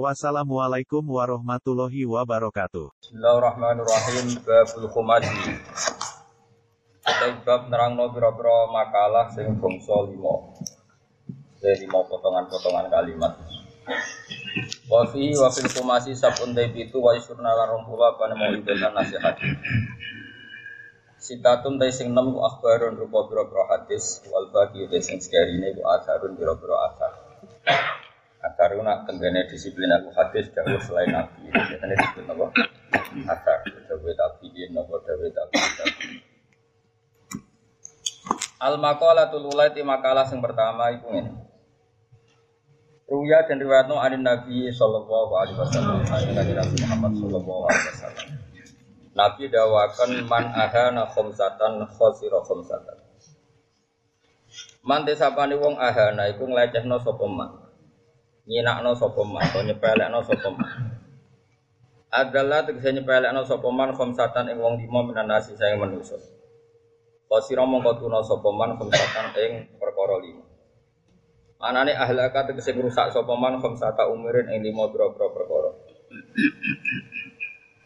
Wassalamualaikum warahmatullahi wabarakatuh. Bismillahirrahmanirrahim babul khumaji. Kita bab nerangno pira-pira makalah sing bangsa lima. Ya lima potongan-potongan kalimat. Wa fi wa fil khumasi sabun itu wa isurna lan rompula apa mau ibadah nasihat. Sitatun ta sing enam akhbarun rupa pira-pira hadis wal baqi ta sing sekarine ku asarun pira-pira asar. Akar nak tenggane disiplin aku hadis jauh selain nabi. Biasanya disebut apa? Akar. Dawe tabiin, apa dawe tabiin. Al maqalatul ulaiti makalah yang pertama itu ini. Ruya dan riwayatno anin Nabi sallallahu alaihi wasallam. Nabi Nabi Muhammad sallallahu alaihi wasallam. Nabi dawakan man ahana khomsatan khosiro khomsatan. Man desapani wong ahana iku nglecehno sapa man nyinakno sapa man utawa nyepelekno sapa man. Adalah tegese nyepelekno sapa man khamsatan ing wong lima minan nasi sayang manusa. Kasira mongko tuna sapa man khamsatan ing perkara lima. Anane ahlaka tegese ngrusak sapa man khamsata umurin ing lima pira-pira perkara.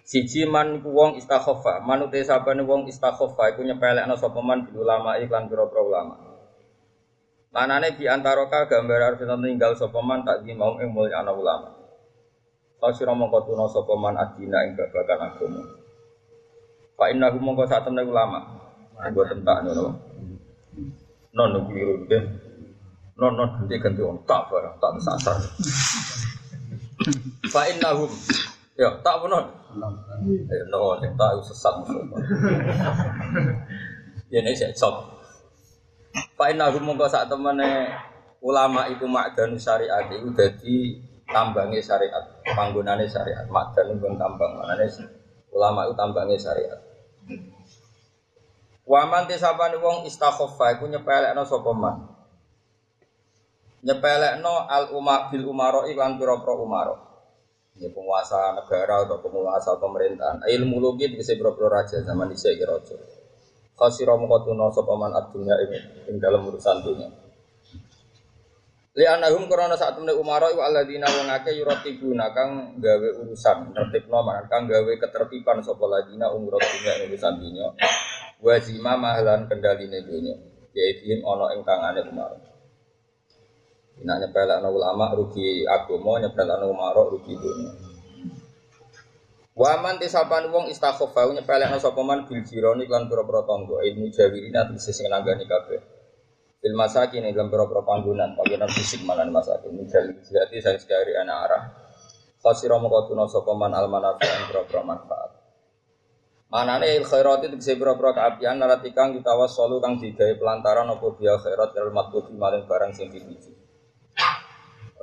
Siji man iku wong istakhofa, manute sabane wong istakhofa iku nyepelekno sapa man bil ulama iklan pira-pira ulama. Manane di antara ka gambar harus tinggal sapa man tak di mau ing mulya ana ulama. Kau sira mongko tuna sapa man adina ing babagan agama. Fa innahu mongko sak temne ulama. Anggo tentak ngono. Non no biru deh. Non non ganti ganti on tak barang tak sasar. Fa innahum Ya, tak benar. Eh, no, tak sesat. Ya, ini saya cop. Pak Inahu mongko sak temene ulama iku makdan syariat iku dadi tambange syariat, panggonane syariat. Makdan pun tambang, manane ulama itu tambange syariat. Waman tisabane wong istakhaffa iku nyepelekno sapa man. Nyepelekno al umar bil umaro iklan pira-pira umaro. Ya penguasa negara atau penguasa pemerintahan. Ilmu logit bisa pira-pira raja zaman dhisik raja. Khasira mongko tuna sapa man adunya ing ing dalam urusan dunia. Li anahum karena saat temne umara iku alladzina wong yuratibuna kang gawe urusan tertibno man kang gawe ketertiban sapa ladina umur dunia urusan dunia. Wajima mahlan kendaline dunia. Yaitihim ana ing tangane umara. Nek nyepelekno ulama rugi agama, nyepelekno umara rugi dunia. Waman tisapan wong istakhofa nyepelekno sapa man bil jironi lan pira-pira tangga ilmu jawirina tegese sing nanggani kabeh. Bil masakin ing dalam pira-pira panggonan, panggonan fisik malan masakin. Mijal jati saya sekali anak arah. Khasira moko tuna sapa man al manafi ing pira-pira manfaat. Manane il khairat itu bisa pira-pira kaapian naratikang ditawassalu kang digawe pelantaran apa biya khairat kal matlubi maring barang sing dituju.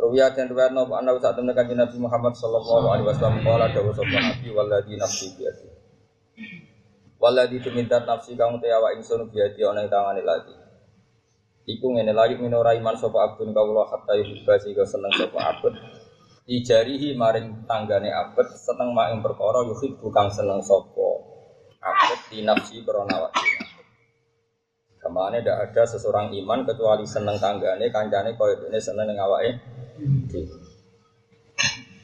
Ruwiya dan riwayat nopo anda saat temen kanjeng Nabi Muhammad Sallallahu Alaihi Wasallam kala dawa sopan Nabi waladhi nafsi biadi. Waladhi tuminta nafsi kamu teyawa insun biadi oneng tangani lagi. Iku ngene lagi minora iman sopa abdun kawula hatta yuhibba sehingga seneng sopa abdun. Ijarihi maring tanggane abd seneng maing perkara yuhib bukan seneng sopo abd di nafsi korona wakil. Ke mana tidak ada seseorang iman kecuali seneng tanggane kancane koyo ini seneng ngawake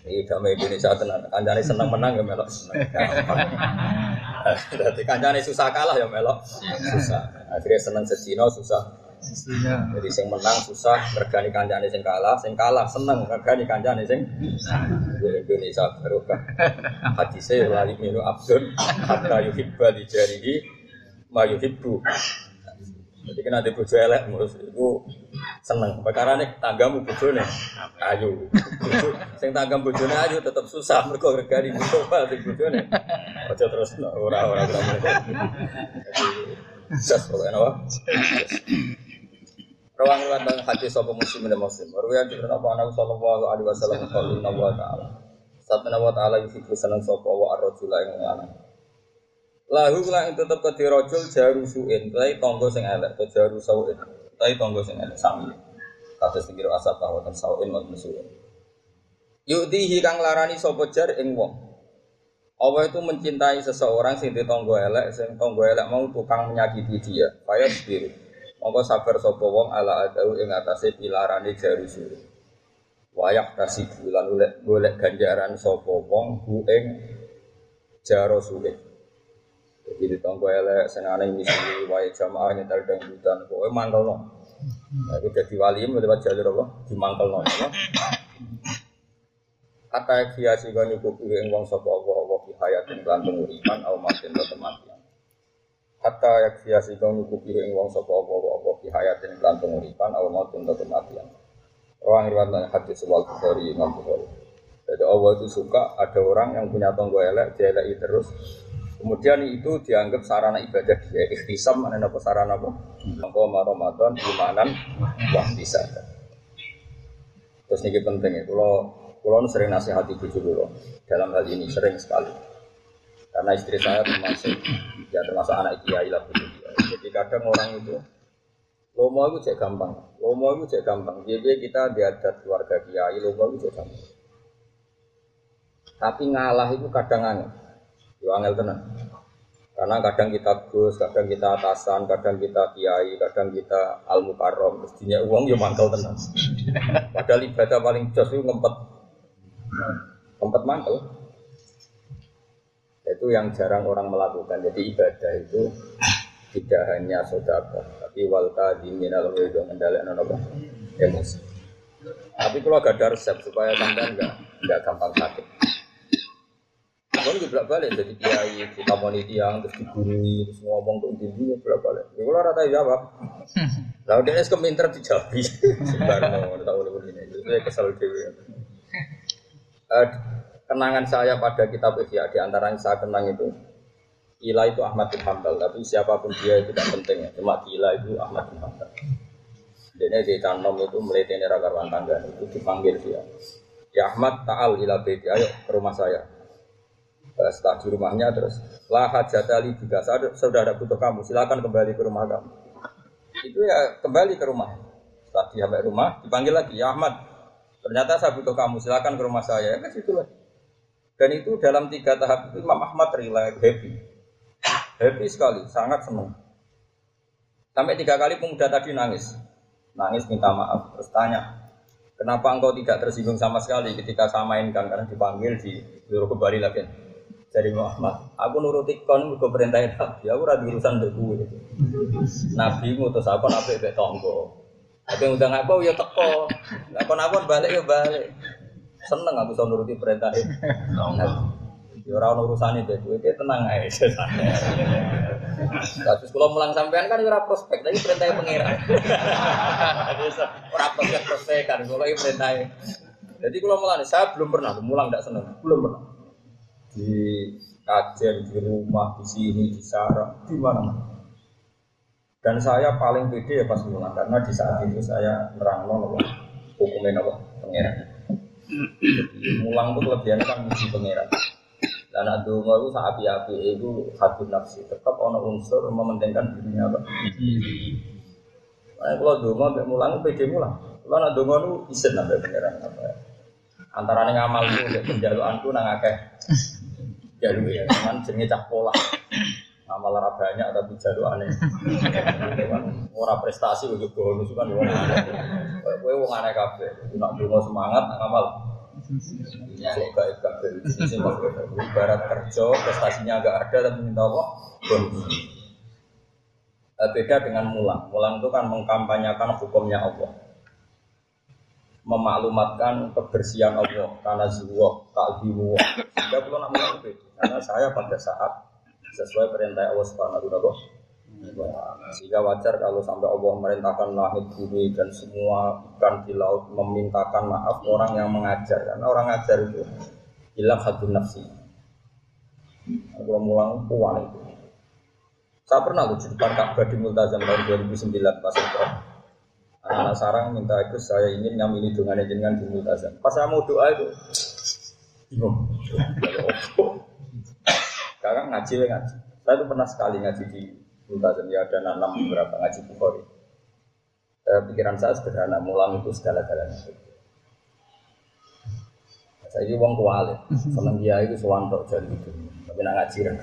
ini damai Indonesia tenan. Kancane seneng menang ya melok seneng. Berarti kancane susah kalah ya melok susah. Akhirnya seneng sesino susah. Jadi sing menang susah regani kancane sing kalah, sing kalah seneng regani kancane sing Indonesia barokah. Hadise lali minu abdun hatta yuhibba di jarihi ma yuhibbu. Jadi kena di bojo elek terus itu seneng. Perkara nih tanggamu bojone ayu. Sing tanggam bojone ayu tetap susah mergo regani bojo bal di bojone. Aja terus ora ora ora. Jas pokoknya apa? Rawang riwayat dan hadis sapa muslim dan muslim. Riwayat dari Nabi Muhammad sallallahu alaihi wasallam wa ta'ala. Sabana wa ta'ala yuhibbu seneng sapa wa ar-rajula ing lanang. Lahu lan tetep ke dirojul jaru suin, tapi tonggo sing elek, atau jaru sauin, tapi tonggo sing elek sami. Kados tinggi asap bahwa ten sauin maupun suin. Yuktihi kang larani sapa jar ing wong. Allah itu mencintai seseorang sing ditonggo elek, sing tonggo elek mau tukang menyakiti dia. Faya sendiri. Monggo sabar sapa wong ala adau ing atase pilarane jaru suin. Wayak kasih bulan golek ganjaran sapa wong ku ing jaro suin. Jadi di tonggo elek senane misi wae jamaah nyetel dangdutan pokoke mangkelno. Nah, itu jadi wali lewat jalur apa? Dimangkelno ya. Kata kiasi gani kuku ing wong sapa apa apa fi hayatin lan penguripan au matin kematian. Kata ya kiasi gani kuku ing wong sapa apa apa fi hayatin lan penguripan au matin kematian. Orang riwayat hadis wal Bukhari Imam Bukhari. Jadi Allah itu suka ada orang yang punya tonggo elek, dia elek terus Kemudian itu dianggap sarana ibadah dia. Ikhtisam mana apa sarana apa? Apa Ramadan imanan wah bisa. Terus ini penting ya. Kalau kalau sering nasihati bujuk dulu dalam hal ini sering sekali. Karena istri saya termasuk ya termasuk anak kiai lah Jadi kadang orang itu Lomo itu cek gampang, lomo itu cek gampang. Jadi kita diadat keluarga kiai, lomo itu cek gampang. Tapi ngalah itu kadang aneh. Yo angel tenan. Karena kadang kita gus, kadang kita atasan, kadang kita kiai, kadang kita al mukarrom. Mestinya uang yo mangkel tenan. Padahal ibadah paling jos itu ngempet, ngempet mangkel. Itu yang jarang orang melakukan. Jadi ibadah itu tidak hanya sodako, tapi walta diminal wedo mendalek nopo emosi. Tapi kalau gak ada resep supaya sampai enggak enggak gampang sakit. Kalau juga balik jadi kiai, kita tiang, terus digurui, terus ngomong ke diri, bolak balik. Ya kalau rata jawab, lalu dia es keminter dijabi, sebarno, tahu lebih ini, itu saya kesal dewi. Uh, kenangan saya pada kitab Ihya di antara yang saya kenang itu Ila itu Ahmad bin Hambal, tapi siapa pun dia itu tidak penting ya. Cuma Ila itu Ahmad bin Hambal. Dia di Canom itu meliteni rakarwan tangga itu dipanggil dia. Ya Ahmad Taal ila beti, ayo ke rumah saya setelah di rumahnya terus lah hajatali juga. Sudah ada butuh kamu silakan kembali ke rumah kamu. Itu ya kembali ke rumah. Setelah dia sampai rumah dipanggil lagi ya Ahmad ternyata saya butuh kamu silakan ke rumah saya. Ya kan situ lagi. Dan itu dalam tiga tahap itu Imam Ahmad rela happy. Happy sekali sangat senang. Sampai tiga kali pemuda tadi nangis. Nangis minta maaf terus tanya Kenapa engkau tidak tersinggung sama sekali ketika saya mainkan? Karena dipanggil di kembali lagi dari Muhammad. Aku nuruti kon mergo perintah Nabi. Aku ora urusan mbek kowe. Nabi ngutus aku nabi mbek tonggo. Tapi ngundang aku ya teko. Lah kon balik ya balik. Seneng aku iso nuruti perintah Nabi. Ya ora ono urusane mbek kowe, tenang ae. Terus kalau mulang sampean kan ora prospek, tapi perintah pangeran. Ora prospek prospek kan, kalau perintah. Jadi kalau mulang saya belum pernah mulang tidak seneng, belum pernah di kajian di rumah di sini di sarang di mana mana. Dan saya paling pede ya pas mulang karena di saat itu saya nerang loh hukumnya apa pangeran. Mulang itu kelebihannya kan muji pangeran. Dan dungo itu saat api-api itu satu nafsi. Tetap ono unsur mementingkan dirinya apa Nah, kalau dungo sampai mulang pede mulang kalau nak dungo itu sampai pangeran apa antara ngamal itu penjaluanku nang akeh jalur ya, cuman jenis cah pola. Amal ora banyak tapi jalur aneh. Ora prestasi ujuk bonus kan aneh. Kowe wong aneh kabeh. Nak dungo semangat ngamal. Suka kabeh. Ibarat kerja prestasinya agak ada tapi minta apa? Bonus. Beda dengan mulang. Mulang itu kan mengkampanyakan hukumnya Allah memaklumatkan kebersihan Allah karena zuwah, takzimu. Sehingga kalau nak itu karena saya pada saat sesuai perintah Allah Subhanahu wa. Sehingga wajar kalau sampai Allah merintahkan langit bumi dan semua ikan di laut memintakan maaf orang yang mengajar karena orang ngajar itu hilang satu nafsi. Kalau mulang puan itu. Saya pernah loh di depan Ka'bah di Multazam tahun 2009 pas itu. Anak sarang minta itu saya ingin nyamini dengan jenengan di Multazam. Pas saya mau doa itu bingung. Sekarang ngaji ngaji. Saya tuh pernah sekali ngaji di Multazam ya ada enam beberapa ngaji Bukhari. Eh, pikiran saya sederhana, mulang itu segala-galanya. Saya ini uang kuali, seneng dia itu sowan tok jadi itu, tapi nak ngaji kan.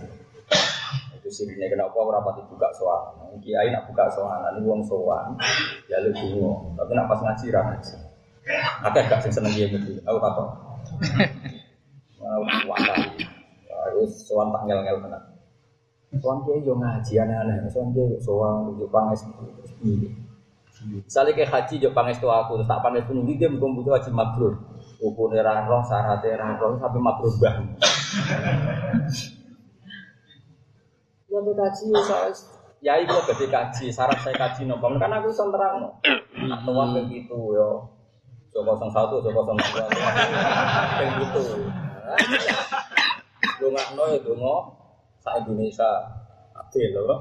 Itu sirine kenapa ora pati buka soal. Kiai nak buka soal, ini uang sowan, ya lu bingung. Tapi nak pas ngaji ra ngaji. Ada gak sing seneng dia gitu? Aku kata. Mau kuala. Aku sowan tak ngel-ngel tenan. Sowan kiai yo ngaji aneh-aneh, sowan kiai yo sowan yo panges gitu. Misalnya kayak haji jo pangestu aku, terus tak pangestu nunggu dia bukan butuh haji mabrur. Hukumnya roh, syaratnya roh, sampai mabrur bah. Ya aku kaji, saya ya ibu gede kaji, syarat saya kaji nopo. Kan aku bisa terang no. Nuan kayak gitu yo. Coba kosong satu, coba kosong dua, kayak gitu. Lu nggak no ya dungo, sa Indonesia adil loh.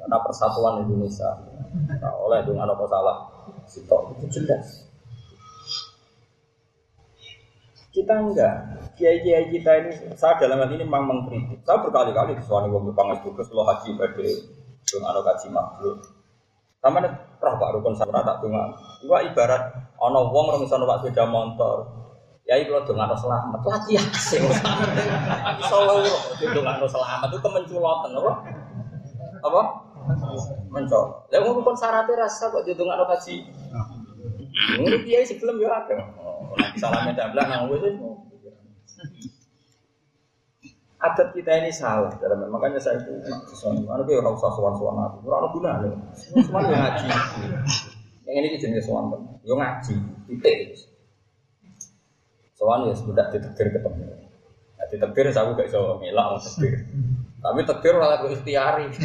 Karena persatuan Indonesia. Nah, oleh dengan apa salah, sitok itu jelas. Kita enggak, kiai-kiai kita ini, saya dalam hal ini memang mengkritik. Saya berkali-kali disuani wong pangas juga lo haji pada dengan ada kaji makhluk. Sama nih, pernah pak rukun sama tak tungan. Iwa ibarat ono wong orang misalnya pak sepeda motor. Ya itu lo dengan selamat, lagi asing. Solo lo, dengan selamat itu kemenculotan, apa? Apa? Mencol. Wong rukun syaratnya rasa kok didongakno kaji. Ngono kiai sebelum ya ada. Salamnya dablah nang wis Adat kita ini salah dalam makanya saya itu mana kayak orang usah suan aku orang guna nih semua yang ngaji. Yang ini jenis suan yang ngaji titik. Suan ya sudah ditekir ketemu. Nah, ditekir saya gak bisa ngelak tekir tapi tekir malah gue ikhtiari.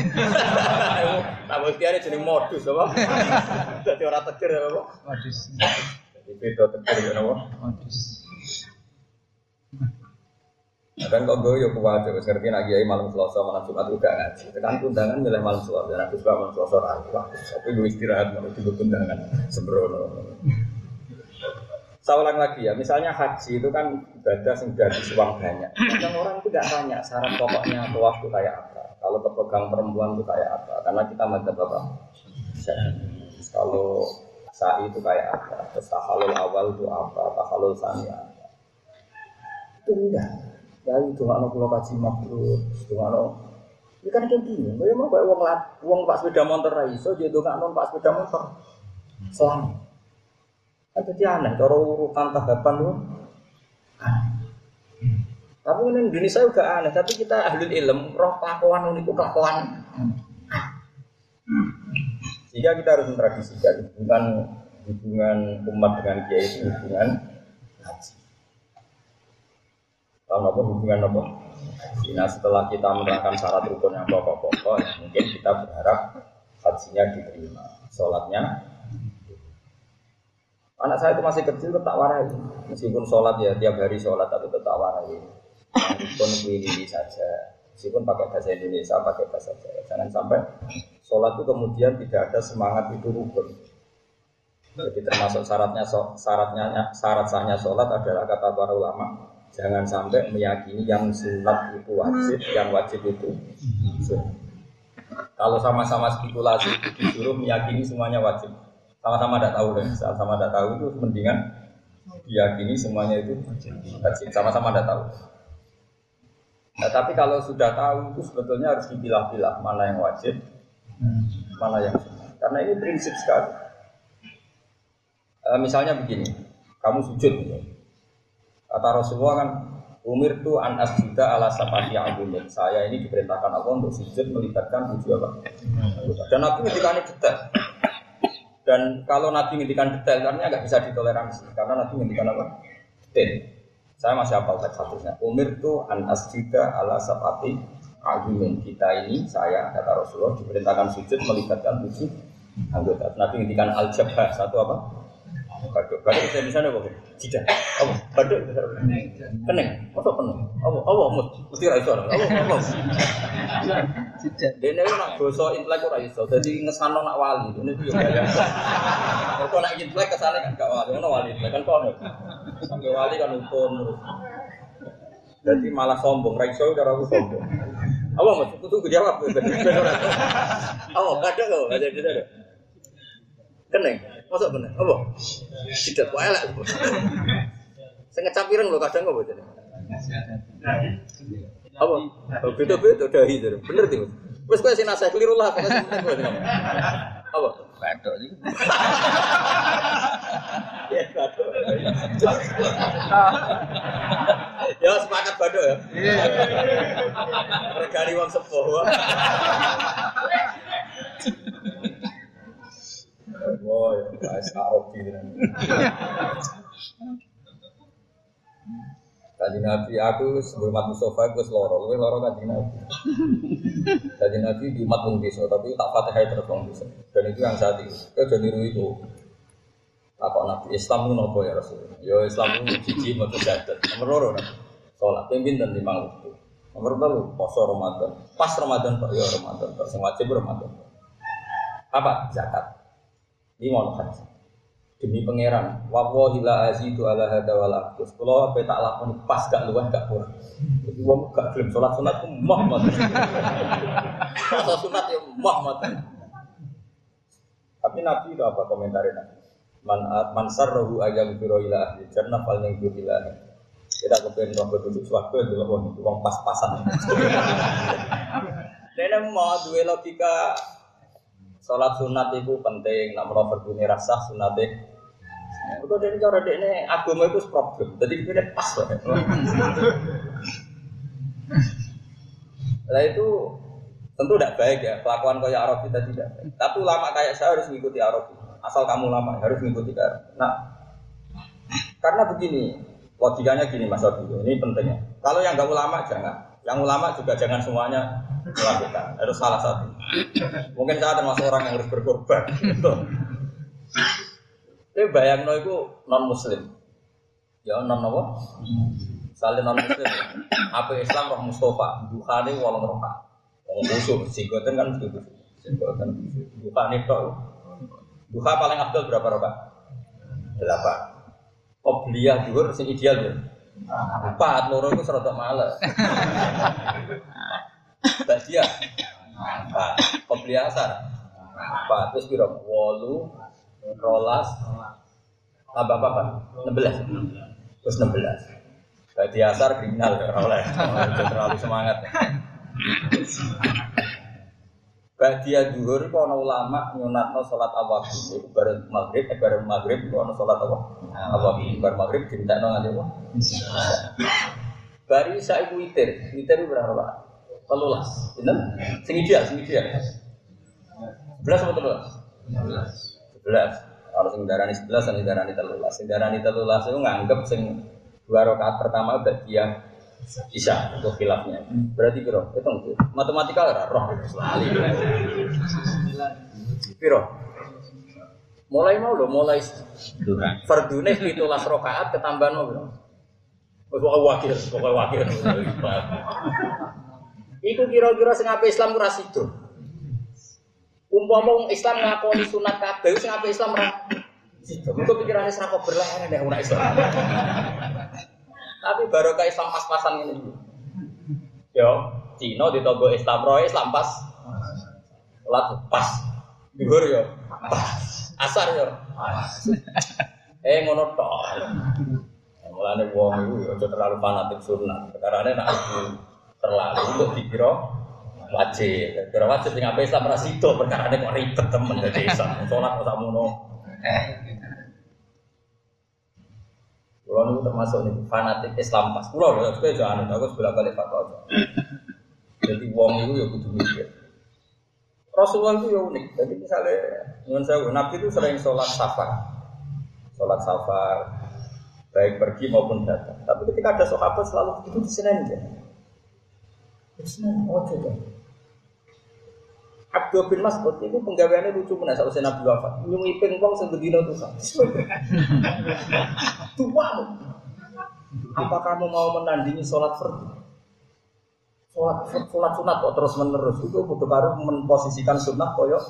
Nah gue ikhtiari jadi modus apa? Jadi orang tekir apa? Modus. Jadi beda tekir ya apa Modus. Nah, kan kok gue ya kuat, terus ngerti nak kiai malam selasa malam jumat juga ngaji. Tekan undangan milih malam selasa, dan aku suka malam selasa ragu. Tapi gue istirahat malam juga undangan sembrono. Saya lagi ya, misalnya haji itu kan ibadah yang sudah disuang banyak. Kadang orang itu tidak tanya syarat pokoknya tawaf itu kayak apa. Kalau kepegang perempuan itu kayak apa. Karena kita madzhab apa? Kalau sa'i itu kayak apa. Terus tahalul awal itu apa. Tahalul sani apa. Itu enggak. Ya itu nggak pulau kaji makhluk, itu nggak Ini kan kayak gini, gue mau kayak uang lat, uang pak sepeda motor raiso, jadi nggak non pak sepeda motor. Selamat. Kan jadi aneh, kalau urutan tahapan lu. Tapi ini Indonesia juga aneh, tapi kita ahli ilm, roh kelakuan ini itu kelakuan. Sehingga kita harus mentradisikan hubungan hubungan umat dengan kiai itu hubungan haji. Tahu apa hubungan apa? Nah setelah kita menerangkan syarat rukun yang pokok-pokok, ya mungkin kita berharap hajinya diterima, sholatnya. Anak saya itu masih kecil tetap warai, meskipun sholat ya tiap hari sholat tapi tetap warai. Rukun ini saja, meskipun pakai bahasa Indonesia, pakai bahasa Jawa. Jangan sampai sholat itu kemudian tidak ada semangat itu rukun. Jadi termasuk syaratnya syaratnya syarat sahnya sholat adalah kata para ulama Jangan sampai meyakini yang sunat itu wajib, yang wajib itu sunat. Kalau sama-sama spekulasi disuruh meyakini semuanya wajib, sama-sama tidak tahu deh. Sama-sama tidak tahu itu mendingan diyakini semuanya itu wajib. Sama-sama tidak tahu. Nah, tapi kalau sudah tahu itu sebetulnya harus dipilah-pilah mana yang wajib, mana yang. Karena ini prinsip sekali. E, misalnya begini, kamu sujud. Kata Rasulullah kan, Umir tu an asjuda ala sapati agumin. Saya ini diperintahkan Allah untuk sujud melibatkan tujuh apa? Dan Nabi ngendikan detail. Dan kalau Nabi ngendikan detail, karena nggak bisa ditoleransi. Karena Nabi ngendikan apa? Detail. Saya masih hafal teks satunya. Umir tu an asjuda ala sapati agumin. Kita ini, saya kata Rasulullah diperintahkan sujud melibatkan tujuh anggota. Nabi ngendikan al jabah satu apa? Baduk, baduk saya bisa nih Tidak, apa? Baduk Keneng, apa keneng? Apa? Apa? Mut, mesti raiso. Apa? Apa? Tidak. Dene nak basa intelek ora iso. Dadi ngesano nak wali. Ini itu yo gaya. Kok nak intelek kesane kan gak wali. Ono wali intelek kan kono. Sampai wali kan ukun. Jadi malah sombong, ra iso cara aku sombong. Apa? Aku tunggu jawab. Apa? Kadang kok, ada ada. Keneng, masuk bener. Apa? Tidak, kok elek. Saya ngecap ireng loh kadang kok bocah. Apa? Oh, Beda-beda dahi itu. Bener tuh. Wes kowe sing nasihat keliru lah. Apa? Batok iki. Ya. Ya sepakat badok ya. Regani wong sepuh. Oh, ya, gitu. Kaji Nabi aku sebelum Mustafa aku seloro, gue loro kaji Nabi. Kaji Nabi di umat wong desa, tapi tak fatihah terus wong desa. Dan itu yang saat itu. Kau jadi niru itu. Apa Nabi Islam itu nopo ya Rasul? Yo Islam itu cici mau jadat. Nomor loro Nabi. Sholat pimpin dan lima waktu. Nomor telu poso Ramadan. Pas Ramadan pak, yo Ramadan. Sing wajib Ramadan. Apa? Zakat. Ini mau haji demi pangeran wawahi la azidu ala hada wal aqdus kula tak lakoni pas gak luwih gak kurang jadi wong gak gelem salat sunat mah mah atau sunat ya mah tapi nabi itu apa komentarnya nabi man man sarrahu ayam biro ila ahli jannah yang kita kepengen roh berduduk suatu itu wong wong pas-pasan Dene mau duwe logika Sholat sunat itu penting, nak mau berbunyi rasa sunat itu dari cara dia ini agama itu problem, jadi kita pas lah. Nah itu tentu tidak baik ya, kelakuan kayak Arab kita tidak baik. Tapi ulama kayak saya harus mengikuti Arab. Asal kamu lama harus mengikuti Arab. Nah, karena begini, logikanya gini Mas Abi, ini pentingnya. Kalau yang nggak ulama jangan, yang ulama juga jangan semuanya melakukan. Harus salah satu. Mungkin saya termasuk orang yang harus berkorban. Tapi bayang itu non muslim. Ya non apa? Saling non muslim. Apa Islam roh Mustafa? Bukhari walang roka. Wong khusyuk, singgoten kan begitu. Singgoten Bukhari tok. Buka paling abdul berapa roka? Delapan. Obliyah dhuwur sing ideal ya. Empat, loro itu serotok males. Badia. Empat. Obliyah asar. Empat. Terus kira wolu, rolas, tambah apa? 16. Terus 16. Berarti asar kriminal ya oleh. Terlalu semangat. Badia duhur itu ana ulama nyunatno salat awal itu bareng maghrib, eh bareng maghrib itu ana salat apa? Awal bareng maghrib dimintakno nganti apa? Bari isa iku witir, witir itu berapa? Telulas, bener? Sing ideal, sing ideal. Belas apa telulas? Belas. Kalau sing darani sebelas, sing darani telulas. Sing darani telulas itu nganggep sing dua rakaat pertama bagian bisa untuk khilafnya. Berarti piro? Hitung matematika ora roh selalu. Piro? Mulai mau lo, mulai fardune pitulas rakaat ketambahan mau piro? Pokoknya wakil, pokoknya wakil. Iku kira-kira sing ape Islam ora sido. Umpama wong Islam ngakoni sunat kabeh, sing ape Islam ora sido. Iku pikirane sak kok berlahan nek ora Islam. Tapi baru ke Islam pas-pasan ini. Yo, Cina di togo Islam roy Islam pas. Lat pas. Dhuwur yo. Pas. Asar yo. Eh ngono tok. Mulane wong iku yo aja terlalu fanatik sunat. Perkarane nek aku terlalu untuk dikira wajib. Kira wajib sing ape Islam ra sida perkarane kok ribet temen dadi Islam. Salat kok sakmono. Kulo niku termasuk nih fanatik Islam pas. Kulo lho, kowe aja anut aku sebelah balik fatwa aja. Jadi wong itu ya kudu mikir. Rasulullah itu ya unik. Jadi misalnya, nyuwun saya, Nabi itu sering sholat safar, sholat safar, baik pergi maupun datang. Tapi ketika ada sahabat selalu itu di sini aja. Di sini, oh coba. Abdul bin Mas'ud itu penggaweannya lucu mana saat Nabi wafat. Nyungi pingpong sing bedino tuh kan. Tua. Apa kamu mau menandingi sholat fardu? Sholat sholat sunat kok terus menerus itu butuh baru memposisikan sunat koyo.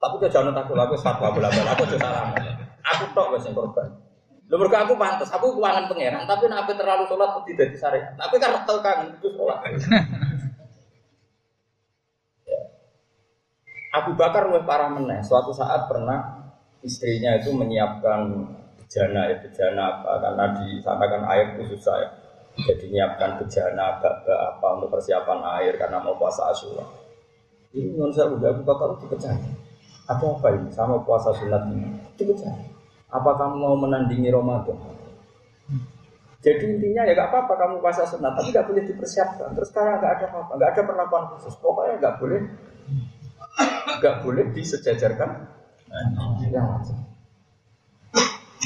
Tapi dia jangan takut aku fatwa bola bola aku juga salah. Aku tok wes yang korban. Lho mergo aku pantes, aku keuangan pangeran, tapi nek ape terlalu sholat mesti dadi syariat. Tapi kan tau kangen itu sholat. Abu Bakar lebih parah meneh. Suatu saat pernah istrinya itu menyiapkan bejana ya bejana apa karena di sana kan air itu susah ya. Jadi nyiapkan bejana agak apa untuk persiapan air karena mau puasa Asyura. Ini menurut saya udah Abu Bakar dipecah. Ada apa ini sama puasa sunat ini? Dipecah. Apa kamu mau menandingi Ramadan? Jadi intinya ya gak apa-apa kamu puasa sunat, tapi gak boleh dipersiapkan. Terus sekarang gak ada apa-apa, gak ada perlakuan khusus. Pokoknya gak boleh, gak boleh disejajarkan.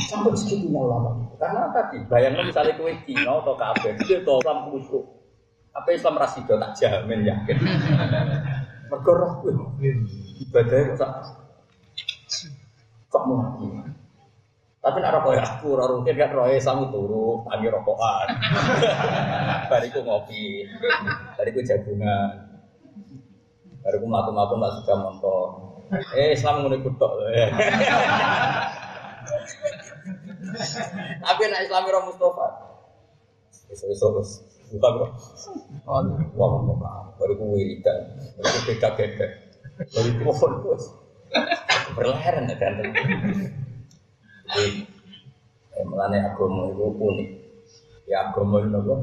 Sampai segitunya lama. Karena tadi bayangkan misalnya kue Cina atau kafe, itu itu Islam khusyuk. Apa Islam rasido tak jamin yakin. Mergo roh ibadahnya kok kok mau tapi nak rokok ya aku, rokok kan roy sami turu, tangi rokokan. Bariku ngopi, bariku jagungan. Bariku matu-matu nggak suka montor. Eh Islam ngono kutok. Tapi nak Islami roh Mustafa. Iso-iso terus buka bro. Oh, wah wah Bariku wiridan, bariku beda-beda. Bariku terus. Berleheran ya kan. Jadi, eh, melane agama itu unik. Ya agama itu apa?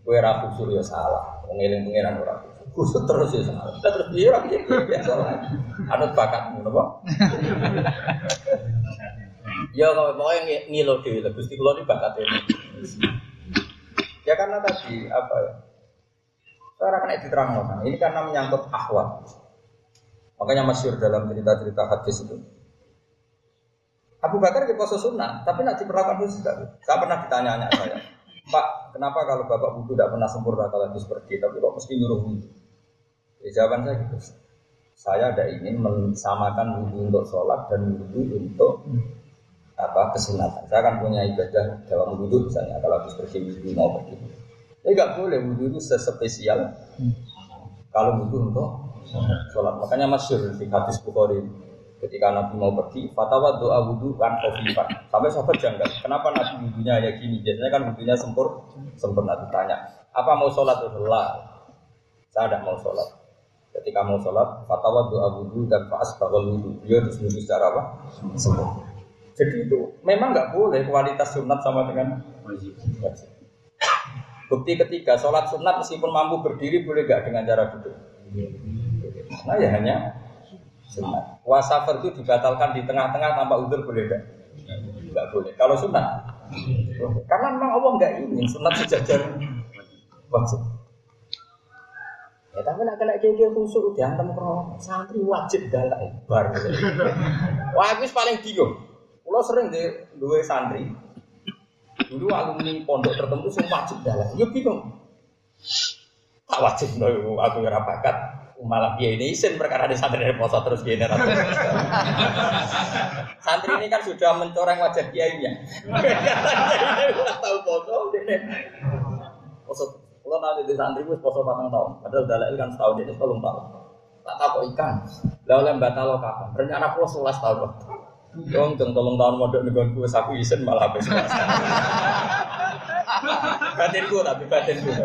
Kue rapi surya salah, mengiling pengiran ora kusut terus ya. Terus dia orang ya salah. Anut bakatmu, apa? Ya kalau pokoknya ngilo dewi, gusti kulo ini bakat ini. Ya karena tadi apa ya? Saya akan diterang Ini karena menyangkut akhwat. Makanya masyur dalam cerita-cerita hadis itu. Abu Bakar di poso sunnah, tapi nak diperlakukan khusus tidak. Saya pernah ditanya anak saya, Pak, kenapa kalau bapak wudhu tidak pernah sempurna kalau habis pergi, tapi kok mesti nyuruh wudhu? Ya, jawaban saya gitu. Saya tidak ingin mensamakan wudhu untuk sholat dan wudhu untuk apa kesunatan. Saya akan punya ibadah dalam wudhu misalnya kalau habis pergi wudhu mau pergi. Ini nggak boleh wudhu itu sespesial kalau wudhu untuk sholat. Makanya masyur di hadis Bukhari Ketika Nabi mau pergi, fatwa doa wudhu kan khofifan. Sampai sahabat janggal, kenapa Nabi wudhunya ya gini? Biasanya kan wudhunya sempur, sempurna ditanya. Apa mau sholat? Allah. Saya tidak mau sholat. Ketika mau sholat, fatwa doa wudhu dan faas bakal wudhu. Dia harus wudhu secara apa? Sempurna. Jadi itu memang nggak boleh kualitas sunat sama dengan wajib. Bukti ketiga, sholat sunat meskipun mampu berdiri boleh nggak dengan cara duduk? Nah ya hanya Sunnah. Wasafar itu dibatalkan di tengah-tengah tanpa udur boleh enggak? Enggak boleh. Kalau sunnah, karena memang Allah enggak ingin sunat sejajar wajib. Ya tapi nak kena kiki khusus diantem krono santri wajib galak bar. Wah aku paling bingung. Kulo sering di dua santri. Dulu alumni pondok tertentu semua wajib galak. Yo bingung. Tak wajib no, aku ora bakat malah dia ini isin perkara di santri dari poso terus dia santri ini kan sudah mencoreng wajah kiainya tahu poso poso kalau nanti di santri gue poso patang tahun padahal dalil kan setahun ini belum tahu tak tahu ikan. Lalu oleh batal kapan? Rencana pulau sebelas tahun Dong, jeng tolong tahun modal nih gue saku isin malah habis. Batin gue tapi batin gue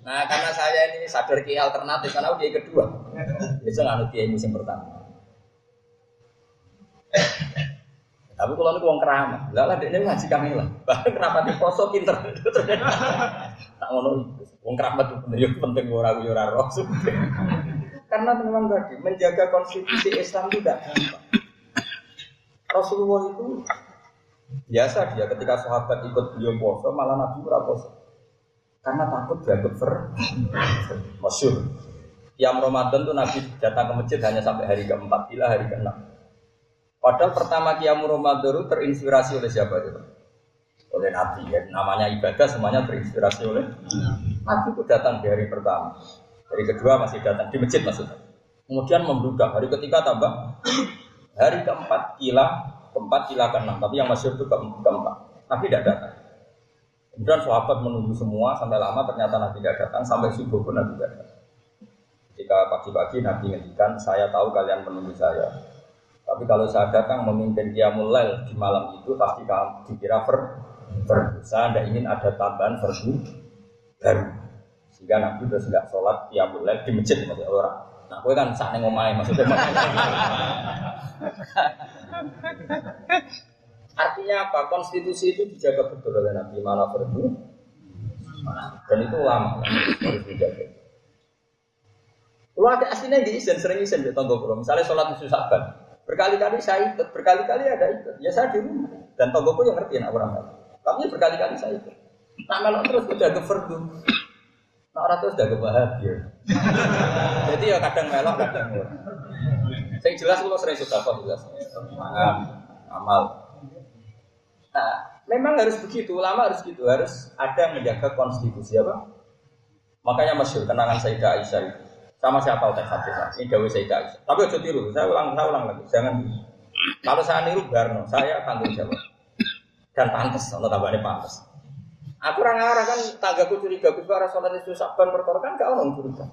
Nah, karena saya ini sadar kiai alternatif karena dia kedua. Bisa nggak kiai musim pertama. Tapi kalau ini uang keramat, lah lah dia ngaji kami lah. Bahkan kenapa di poso pinter? Tak ngono, uang keramat itu penting, penting orang orang roh. Karena memang tadi menjaga konstitusi Islam tidak gampang. Rasulullah itu biasa dia ketika sahabat ikut beliau poso malah Nabi berapa karena takut dianggap ver masyur yang Ramadan tuh Nabi datang ke masjid hanya sampai hari keempat, bila hari keenam. Padahal pertama Qiyam Ramadan terinspirasi oleh siapa itu? Oleh Nabi ya. Namanya ibadah semuanya terinspirasi oleh Nabi itu datang di hari pertama. Hari kedua masih datang di masjid maksudnya. Kemudian membludak. Hari ketiga tambah. Hari keempat kila, keempat kila keenam. Tapi yang masih itu keempat. Nabi tidak datang. Kemudian sahabat menunggu semua sampai lama ternyata Nabi tidak datang sampai subuh pun Nabi tidak datang. Ketika pagi-pagi Nabi ngendikan, saya tahu kalian menunggu saya. Tapi kalau saya datang memimpin Qiyamul Lail di malam itu pasti kamu dikira ver fardu. Saya tidak ingin ada tambahan fardu baru. Sehingga Nabi terus nggak sholat Qiyamul Lail di masjid maksudnya orang. Nah, gue kan saat ngomai maksudnya. Artinya apa? Konstitusi itu dijaga betul oleh Nabi mana fardu dan itu lama harus dijaga. Kalau ada aslinya di izin sering izin di tonggo. Misalnya sholat musuh saban, berkali-kali saya ikut, berkali-kali ada ikut. Ya saya di rumah dan tonggo pun yang ngerti anak orang lain. Tapi berkali-kali saya ikut. Nah melok terus udah ke fardu. Nah orang terus udah bahagia. Jadi ya kadang melok, kadang murah. Saya jelas kalau sering sudah kok jelas. Semangat, amal. Nah, memang harus begitu, ulama harus gitu, harus ada menjaga konstitusi apa? Makanya masyur kenangan Sayyidah Aisyah itu sama siapa udah hadis ini Dawi Sayyidah Aisyah. Tapi aja tiru, saya ulang, saya ulang lagi, jangan. Kalau saya niru Barno, saya tanggung jawab dan pantas, Allah tambahnya pantas. Aku orang arah kan tanggaku curiga, gue arah sholat itu saban perkara kan gak orang curiga.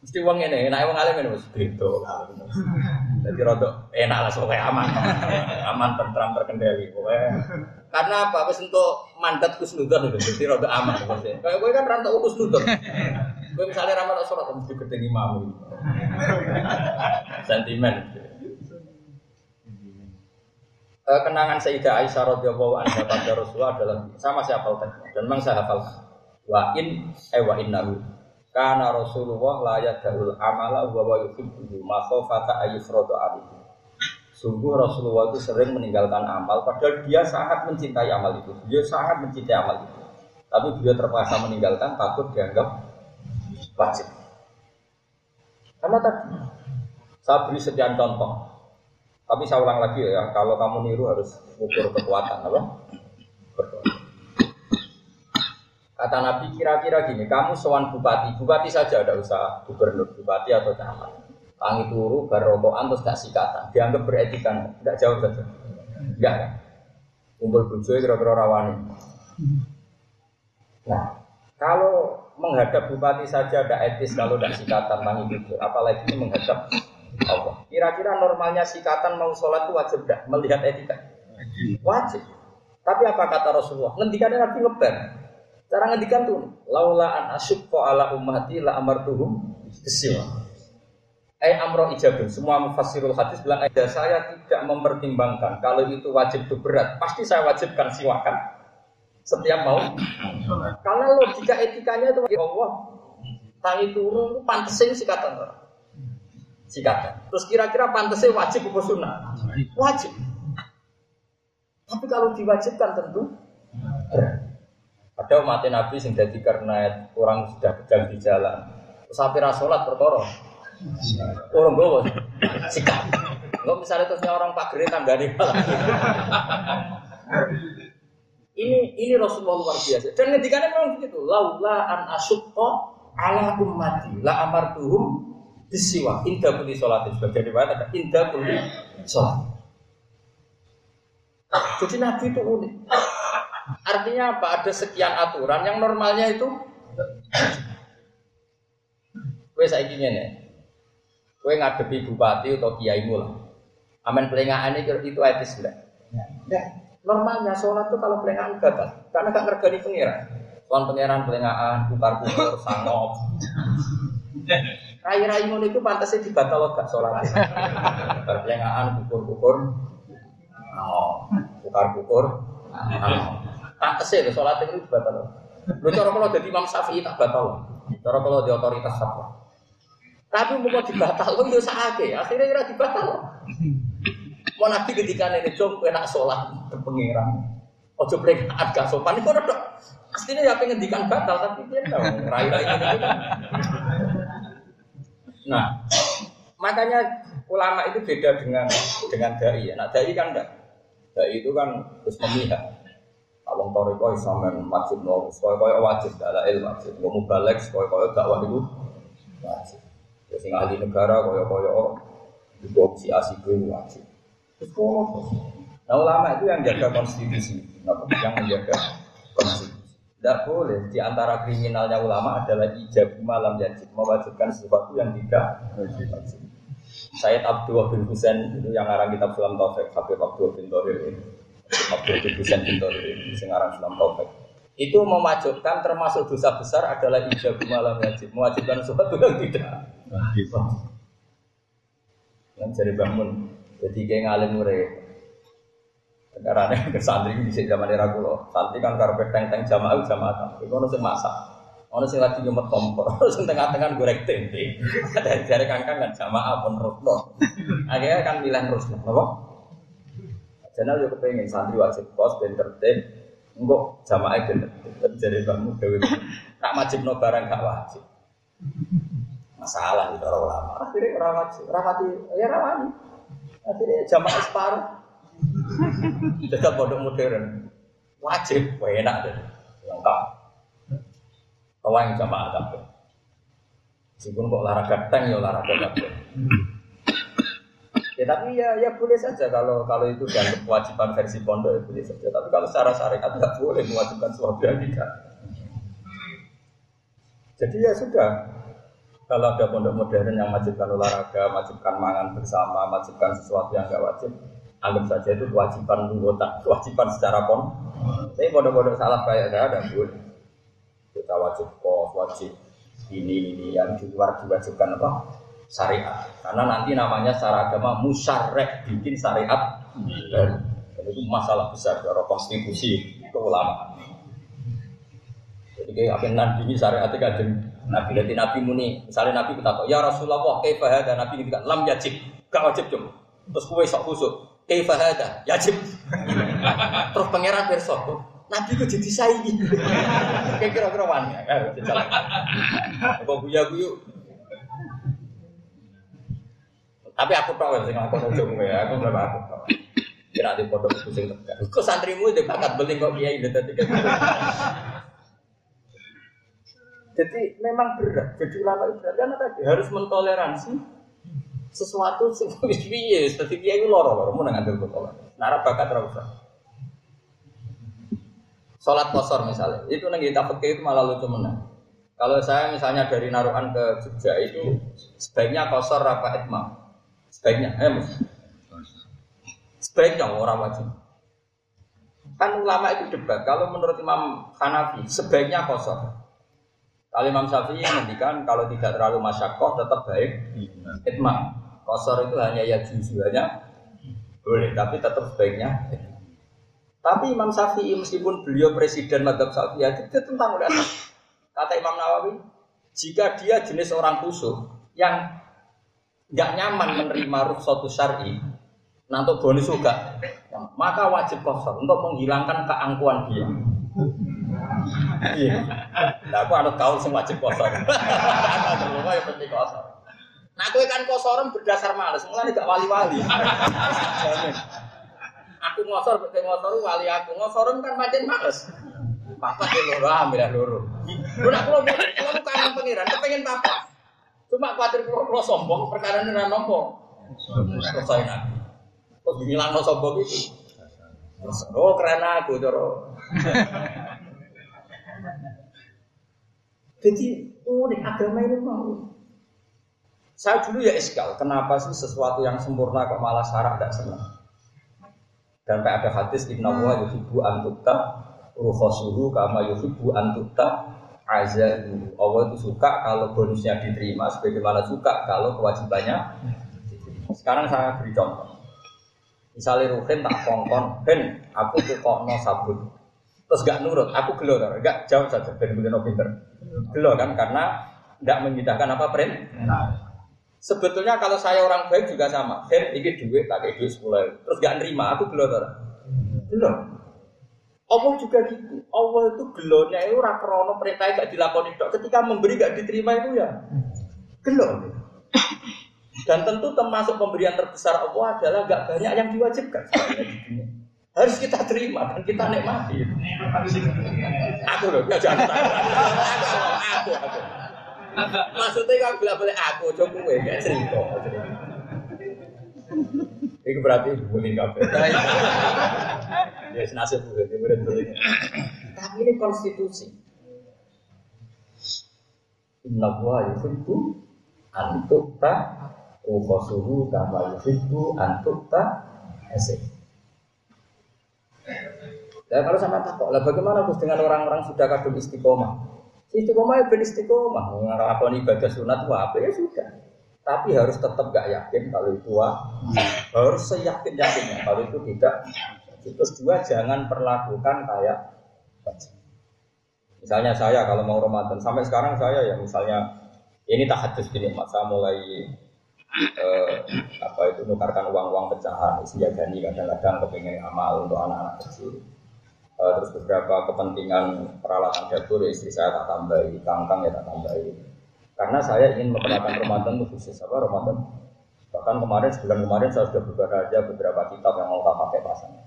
Mesti uang ini, enak uang alim ini mesti gitu. Jadi rodok enak lah soalnya aman, aman tentram terkendali. Karena apa? Wes untuk mandat kusnudon itu, jadi rodok aman. Kayak gue kan rantau kusnudon. Gue misalnya ramal sholat mesti gede imam. Sentimen. Eh, kenangan Sayyidah Aisyah radhiyallahu anha pada Rasulullah adalah sama siapa hafal dan memang saya hafal wa in eh wa innahu karena Rasulullah la yadul amala wa wa yuhibbu ma khafata ayyufradu alaihi Sungguh Rasulullah itu sering meninggalkan amal padahal dia sangat mencintai amal itu. Dia sangat mencintai amal itu. Tapi dia terpaksa meninggalkan takut dianggap wajib. Karena tadi saya beri sekian contoh. Tapi saya ulang lagi ya, kalau kamu niru harus ukur kekuatan, apa? Kata Nabi kira-kira gini, kamu sewan bupati, bupati saja ada usaha gubernur, bupati atau camat. Tangi turu, barokokan, terus gak sikatan. Dianggap beretika, tidak jauh saja. Enggak kan? Kumpul bujo kira-kira rawani. Nah, kalau menghadap bupati saja ada etis kalau tidak sikatan tangi jujur, apalagi ini menghadap Allah. Kira-kira normalnya sikatan mau sholat itu wajib tidak melihat etika? Wajib. Tapi apa kata Rasulullah? Ngendikannya Nabi ngeber. Cara ngendikan tuh, laula an asyukko ala ummati la amartuhum kesil. Eh amro ijabun. Semua mufassirul hadis bilang, ada saya tidak mempertimbangkan kalau itu wajib itu berat. Pasti saya wajibkan siwakan setiap mau. Karena logika etikanya itu ya Allah. Tangi turun pantesin sikatan sikatan. Terus kira-kira pantasnya wajib apa sunnah? Wajib. Tapi kalau diwajibkan tentu ada umat Nabi sing jadi karena orang sudah kejang di jalan. Terus akhirnya sholat perkara. Orang bawa sikap. Enggak misalnya terusnya orang pagere tanggane Ini ini Rasulullah luar biasa. Dan ngedikannya memang begitu. Laula an asyukko ala ummati la amartuhum bisiwa. Indah kulli sholat sebagai riwayat ada indah kulli sholat jadi Nabi itu unik. Artinya apa? Ada sekian aturan yang normalnya itu saya ingin nih Kue ngadepi bupati atau kiai lah. Aman pelengahan itu itu etis enggak ya. Normalnya sholat tuh kalau pelengahan gagal karena gak ngergani pengiran Tuan pangeran pelengahan, bukar-bukar, sangop Rai-rai ngono itu pantasnya dibatal gak sholat. Perlengahan kukur-kukur. Oh, kukur-kukur. Pantasnya sholat itu dibatal. Lu cara kalau jadi Imam Syafi'i tak batal. Cara kalau di otoritas fatwa. Tapi mau dibatal pun dosa ake. Akhirnya kira dibatal. Mau nabi ketika ini jom enak sholat ke pengiran. Ojo peringkat gak sopan itu udah. Aslinya ya pengen dikan batal tapi dia tahu rai-rai ini kan. Nah, makanya ulama itu beda dengan dengan dai. Nah, dai kan enggak. Dai itu kan terus memihak. Kalau toriko Islam wajib no, sekolah kaya wajib, ada ilmu wajib. Mau balik sekolah kaya dakwah itu wajib. Ya sing ahli negara kaya kaya itu si itu wajib. Nah ulama itu yang jaga konstitusi, yang menjaga konstitusi. Tidak boleh. Di antara kriminalnya ulama adalah ijab malam yajib. Mewajibkan sesuatu yang tidak wajib. Sayyid Abdul bin Husain itu yang ngarang kitab Sulam Taufik, Habib Abdul bin Tohir ini. Abdul bin Husain bin Tohir ini, yang ngarang Sulam Taufik. Itu mewajibkan termasuk dosa besar adalah ijab malam wajib, mewajibkan sesuatu yang tidak. Yang jadi bangun, jadi kayak ngalim murid. Karena ke santri di zaman era kulo, santri kan karpet teng-teng jamaah jamaah, itu harus masak. Ono sing lagi nyumet kompor, sing tengah-tengah goreng tempe. Dari jari kangkang kan jamaah pun rusno. Akhirnya kan bilang rusno, apa? Jenal yo kepengen santri wajib kos ben tertib. Engko jamaah ben tertib. Jadi kamu dewe. Tak wajib no barang gak wajib. Masalah itu orang ulama. Akhirnya orang wajib, rawati, ya rawani. Akhirnya jamaah separuh. Tetap pondok modern. Wajib, enak deh. Lengkap. Kawan jamaah kabeh. Meskipun kok olahraga tank ya olahraga kabeh. Ya tapi ya ya boleh saja kalau kalau itu dianggap kewajiban versi pondok ya boleh saja. Tapi kalau secara syariat tidak boleh mewajibkan suatu yang. Jadi ya sudah. Kalau ada pondok modern yang wajibkan olahraga, wajibkan mangan bersama, wajibkan sesuatu yang tidak wajib, anggap saja itu kewajiban anggota, kewajiban secara pon. Tapi pondok-pondok salah kayak saya ada boleh kita wajib kos, wajib ini ini yang di luar diwajibkan apa syariat. Karena nanti namanya secara agama musyarek bikin syariat dan, itu masalah besar dari konstitusi keulamaan. Jadi kayak apa nanti ini syariat itu kan Nabi nanti Nabi muni, misalnya Nabi kita ya Rasulullah, kayak dan Nabi kita lam yajib, gak wajib cuma. Terus kue sok khusuk, kayak ada, yajib. Terus pangeran besok, Nabi kok jadi saiki. Kayak kira-kira wani ya. Apa guya guyu. Tapi aku tahu sing aku ojo ya, aku berapa aku tahu. Kira di pondok itu sing tegak. Kok santrimu itu bakat beling kok kiai udah tadi Jadi memang berat. Jadi ulama itu berat karena tadi harus mentoleransi sesuatu sing wis dadi kiai ku loro-loro mun ngandel kok. Nara bakat ra usah. Sholat kosor misalnya, itu nanti kita pakai itu malah lucu menang. Kalau saya misalnya dari Naruhan ke Jogja itu sebaiknya kosor apa etma? Sebaiknya, eh mus. Sebaiknya orang wajib. Kan ulama itu debat. Kalau menurut Imam Hanafi sebaiknya kosor. Kalau Imam Syafi'i menghentikan kalau tidak terlalu masyakoh tetap baik etma. Kosor itu hanya ya juzu boleh, tapi tetap sebaiknya tapi Imam Syafi'i meskipun beliau presiden madhab Syafi'i itu tentang ulama. Kata Imam Nawawi, jika dia jenis orang kusuk yang nggak nyaman menerima rukhsatu syar'i, nanti bonus juga, maka wajib kosor untuk menghilangkan keangkuhan dia. Iya. Nah, aku anut kau semua wajib kosor. Aku yang penting kosor. Nah, aku kan kosoran berdasar males, mulai gak wali-wali. Aku ngosor, pakai ngosor wali aku ngosor kan macam males. Papa ke loro ambil loro. Lu nak kulo kulo kangen pangeran, kepengen papa. Cuma khawatir kulo sombong, perkara ini nompo. Selesai nak. Kok bilang no sombong itu? Oh keren aku coro. Jadi unik agama ini mau. Saya dulu ya eskal, kenapa sih sesuatu yang sempurna kok malah syarat tidak senang? Dan ada hadis inna wa yuhibbu an tukta rukhasuhu kama yuhibbu an tukta azahu. Allah itu suka kalau bonusnya diterima sebagaimana suka kalau kewajibannya Sekarang saya beri contoh. Misalnya Ruhin tak kongkon, Ben, aku tuh kok no sabun. Terus gak nurut, aku gelo gak jawab saja, Ben no pinter. Gelo kan, karena tidak mengindahkan apa. Nah, Sebetulnya kalau saya orang baik juga sama. Ben, ini duit, tak kayak duit sepuluh Terus gak nerima, aku belum tahu. Belum. Allah juga gitu. Allah itu gelonya itu rakrono perintah gak dilakoni dok. Ketika memberi gak diterima itu ya gelo. Dan tentu termasuk pemberian terbesar Allah adalah gak banyak yang diwajibkan. Harus kita terima dan kita nikmati. Aku loh, ya jangan. Aku, aku, aku. Maksudnya kan bila boleh aku coba gue gak cerita. Itu berarti hubungin kafe. Ya senasib gue, dia Tapi ini konstitusi. Inna wa yuhibbu antuk ta Ukhasuhu kama yuhibbu antukta esek. Dan kalau sama takut, lah bagaimana Gus dengan orang-orang sudah kadung istiqomah? Istiqomah ya ben istiqomah, ngelakoni ibadah sunat wah apa ya sudah. Tapi harus tetap gak yakin kalau itu wah. Harus seyakin yakinnya kalau itu tidak. Terus dua jangan perlakukan kayak Misalnya saya kalau mau Ramadan sampai sekarang saya ya misalnya ini tak hadis gini masa mulai eh, apa itu nukarkan uang-uang pecahan gani kadang-kadang kepingin amal untuk anak-anak kecil. Eh, terus beberapa kepentingan peralatan dapur ya istri saya tak tambahi kangkang ya tak tambahi. Karena saya ingin memperlakukan Ramadan khusus apa Ramadan? Bahkan kemarin sebulan kemarin saya sudah beberapa beberapa kitab yang mau tak pakai pasangan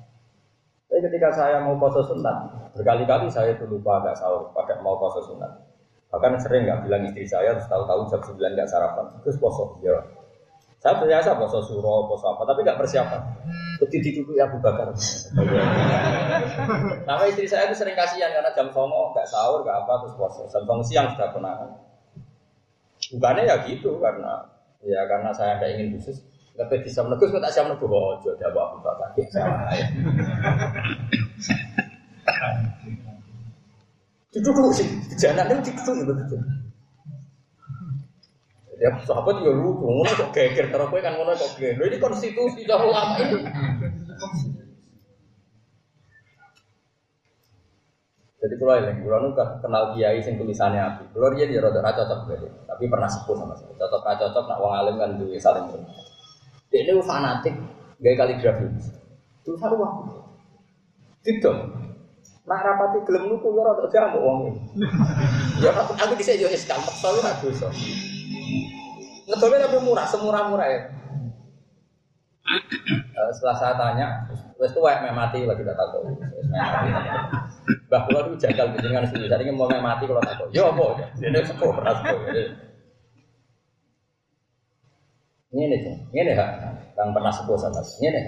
tapi ketika saya mau puasa sunat berkali-kali saya itu lupa agak sahur pada mau puasa sunat. Bahkan sering nggak bilang istri saya terus tahu-tahu jam 9 nggak sarapan. Terus puasa ya saya biasa puasa suro, puasa apa, tapi nggak persiapan. Kuti ditutup ya Abu Bakar. Nama istri saya itu sering kasihan karena jam songo nggak sahur, nggak apa, terus puasa. Jam songo siang sudah kenangan. Bukannya ya gitu karena ya karena saya tidak ingin khusus. Tapi di sana Gus tak siap negus ojo dia Abu Bakar. Duduk sih, jangan itu duduk betul. Ya sahabat juga lucu, ngono kok geger karo kowe kan ngono kok geger. Ini konstitusi cara ulama ini. Jadi kalau yang kalau nu kenal kiai sing tulisannya api, kalau dia dia rada cocok berarti, tapi pernah sepuh sama saya. Cocok ra cocok nak wong alim kan duwe saling berhormat. Dia ini fanatik gaya kaligrafi. Tulisan wah. Tidak. Nak rapati gelem nuku ya rada jamu wong. Ya aku dhisik yo iskal, tapi ra dosa. Ngedolnya tapi murah, semurah-murah ya. Uh, setelah saya tanya, wes tuh kayak mati lagi tak tahu. Bah kalau tuh jagal dengan sini, jadi mau mati kalau tak tahu. Yo apa? Ini sepuh beras Ini nih, ini nih kang pernah sepuh sama ini nih.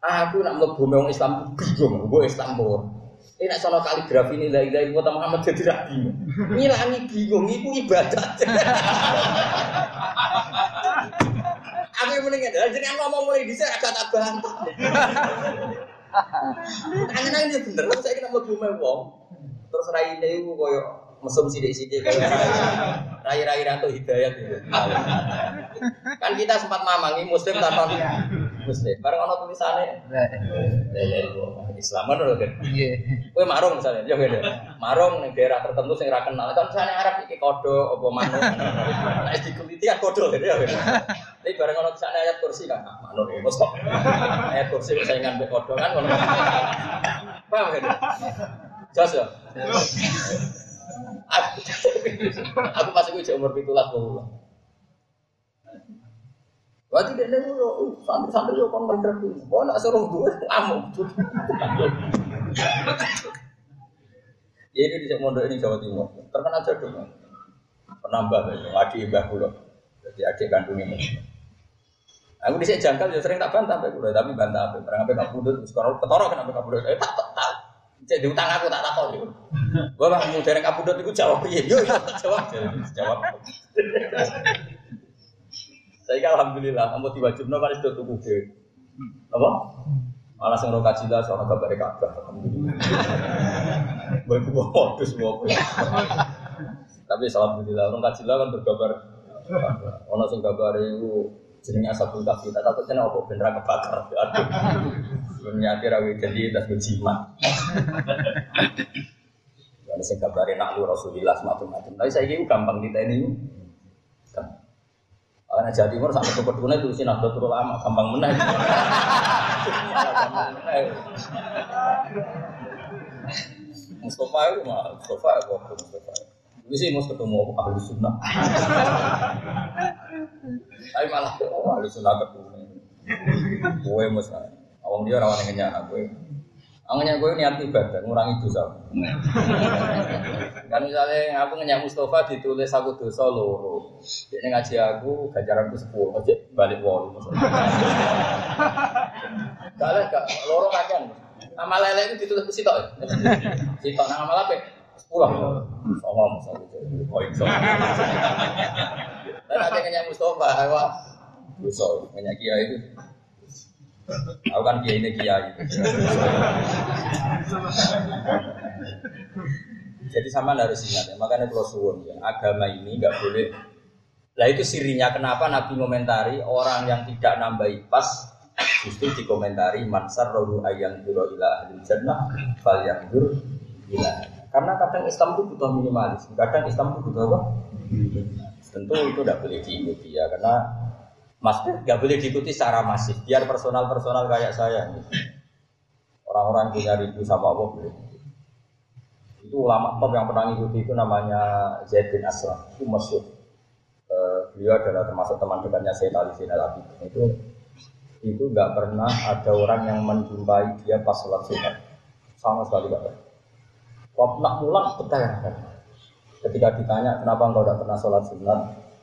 Aku nak mlebu wong Islam bingung, gue Islam mur. Ini nak soal kaligrafi ini dari dari kota Muhammad jadi rapi. Ngilangi bingung, itu ibadat. Aku yang mendingan, jadi yang ngomong mulai di saya agak tak bantah. Tangan aja bener, saya kena mau bumi wong. Terus rai ini itu koyo mesum sidik-sidik kayak rai-rai atau hidayat itu. Kan kita sempat mamangi muslim tanpa muslim. Bareng ono tulisannya. Ya ya Islam kan lho kan. Iya. Kowe marung misalnya, ya beda. Marung ning daerah tertentu sing ora kenal. Kan misalnya Arab iki kodo apa manuk. Nek dikuliti kan kodo ya. Tapi bareng ono tulisannya ayat kursi kan manuk ya mosok. Ayat kursi saingan mbek kodo kan ngono. Paham kan? Jelas ya? Aku pas gue umur pitulas mau Berarti dia nih lo santri-santri lo kan bener tuh. Oh nak suruh gue ngamuk. Ya di mondok ini Jawa Timur terkenal dong. Penambah ya, adik mbah kula. Jadi adik kandung ini. Aku di sini jangkal ya sering tak bantah mbak tapi bantah apa? Barang apa nggak pudut, sekarang ketoro kenapa nggak pudut? Eh tak tak Cek diutang aku tak takon yo. Bang mau dereng kabudut iku jawab piye? Yo jawab jawab. Saya alhamdulillah, kamu diwajibno kan sudah tuku dhewe. Apa? Malah sing ora kajila sono kabare kabeh alhamdulillah. Baik gua modus semua. Tapi alhamdulillah orang kajila kan berkabar ono sing kabare iku jenenge asabul kafi tak takut kena apa bener kebakar aduh Dunia rawi jadi tas jimat Ada sing kabare nak lu Rasulillah semacam-macam tapi saya ini gampang diteni karena Jawa Timur sampai ke Keduna itu sih Nahdlatul Ulama gampang menang. Mustafa itu mah Mustafa itu Mustafa. Ini sih mau ketemu ahli sunnah. Tapi malah ahli sunnah ketemu. Gue mas, awang dia rawan yang nyak gue. Awangnya gue niat ibadah, ngurangi dosa. kan misalnya aku ngenyak Mustafa ditulis aku dosa loro. Jadi ngaji aku gajaranku sepuluh, aja balik wall. Kalau gak loro kan, nama lele itu ditulis ke sitok. Sitok nama apa? Sepuluh. Songong misalnya. Oh, Dan ada ngenyak Mustafa, wah Dosa, banyak kiai itu. Aku kan kiai ini kiai. Jadi sama harus ingat ya, makanya kalau suwun ya, agama ini nggak boleh. Lah itu sirinya kenapa Nabi komentari orang yang tidak nambahi pas justru dikomentari mansar rohu ayang duro ila ahli jannah fal yang. Karena kadang Islam itu butuh minimalis, kadang Islam itu butuh apa? Tentu itu tidak boleh diikuti ya, karena Maksudnya nggak boleh diikuti secara masif, biar personal-personal kayak saya. Orang-orang punya rindu sama Allah boleh. Itu ulama top yang pernah ngikuti itu namanya Zaid bin Aslam, itu masyhur. Uh, beliau adalah termasuk teman dekatnya Sayyid Ali Zainal Abidin. Itu itu nggak pernah ada orang yang menjumpai dia pas sholat sunat, sama sekali nggak pernah. Waktu nak pulang bertanya Ketika ditanya kenapa engkau tidak pernah sholat sunat,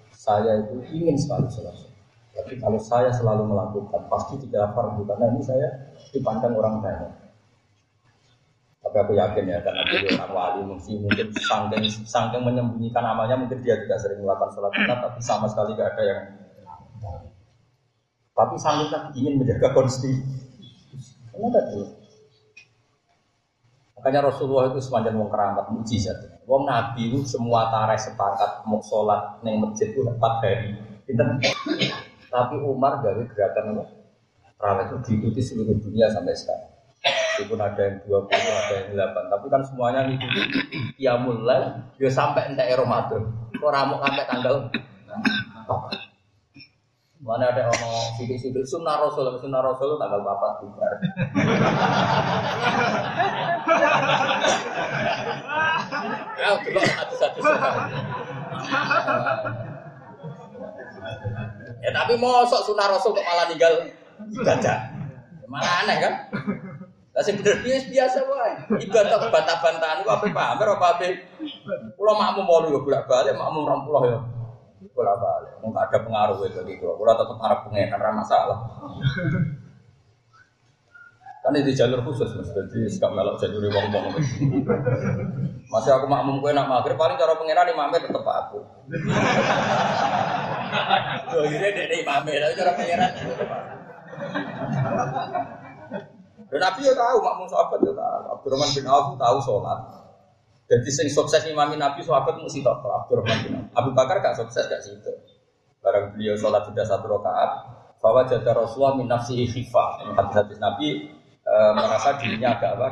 saya itu ingin sekali sholat sunat. Tapi kalau saya selalu melakukan, pasti tidak fardu karena ini saya dipandang orang banyak. Tapi aku yakin ya, karena dia orang wali mungkin mungkin sangking, sangking menyembunyikan amalnya mungkin dia tidak sering melakukan sholat sunat, tapi sama sekali tidak ada yang tapi kan ingin menjaga konstitusi. Karena tadi Makanya Rasulullah itu sepanjang wong keramat mujizat. Wong Nabi itu semua tareh sepakat mau sholat neng masjid itu empat hari. Tapi Umar gawe gerakan apa? Rawat itu diikuti seluruh dunia sampai sekarang. Meskipun ada yang 20, ada yang 8 Tapi kan semuanya ngikuti Ya mulai, ya sampai entek Ramadan. Kok ramuk sampai tanggal? Mana ada orang sidik-sidik? Sunnah rasul, sunnah rasul tanggal bapak bubar. Ya, dulu satu-satu Ya tapi mosok sunah rasul kok malah tinggal ibadah. Mana aneh kan? Sing bener biasa biasa wae. Ibadah bantah-bantahan ku ape pamer apa ape? Kula makmum mau yo bolak-balik makmum 20 ya. Bolak-balik. Enggak ada pengaruh itu bagi kula. Kula tetep arep pengen ora masalah. Kan itu jalur khusus mas, jadi sekarang melok jalur wong wong. Masih aku makmum kue nak maghrib paling cara pengiran imamnya tetep aku. Ini dek imamnya, tapi cara aku. Dan Nabi ya tahu, makmum sahabat ya tahu. Abdurrahman bin Auf tahu sholat. Jadi sing sukses imami Nabi sahabat mesti tahu Abdurrahman bin Auf. Abu Bakar gak sukses gak situ. Barang beliau sholat sudah satu rakaat, bahwa jada Rasulullah min nafsihi khifah. Hadis Nabi e, merasa dirinya agak apa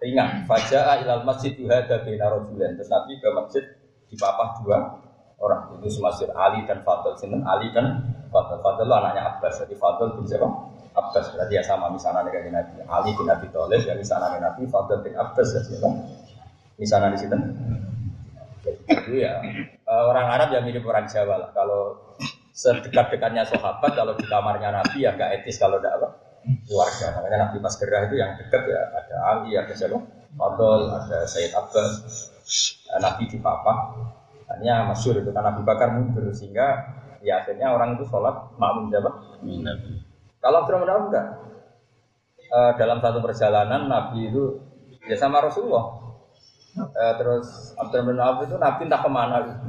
ringan. Faja'a ilal masjid yuhada bina rojulen. Terus Nabi ke masjid dipapah dua orang. Itu semasir Ali dan Fadl. Sinten Ali dan Fadl. Fadl itu anaknya Abbas. Jadi Fadl bin siapa? Abbas. Berarti ya sama misalnya dengan Nabi. Ali bin Abi Thalib ya misalnya Nabi. Fadl bin Abbas ya siapa? Misalnya di situ. Itu ya eh, orang Arab ya mirip orang Jawa lah. Kalau sedekat-dekatnya sahabat, kalau di kamarnya Nabi ya gak etis kalau tidak apa keluarga. Makanya Nabi pas gerah itu yang dekat ya ada Ali, ada siapa? Fadol, ada Sayyid Abbas, Nabi di Papa. Hanya masyur itu kan Nabi Bakar mundur sehingga ya akhirnya orang itu sholat makmum siapa? Kalau Abdurrahman enggak. E, dalam satu perjalanan Nabi itu ya sama Rasulullah. E, terus Abdurrahman Auf itu Nabi entah ke mana gitu.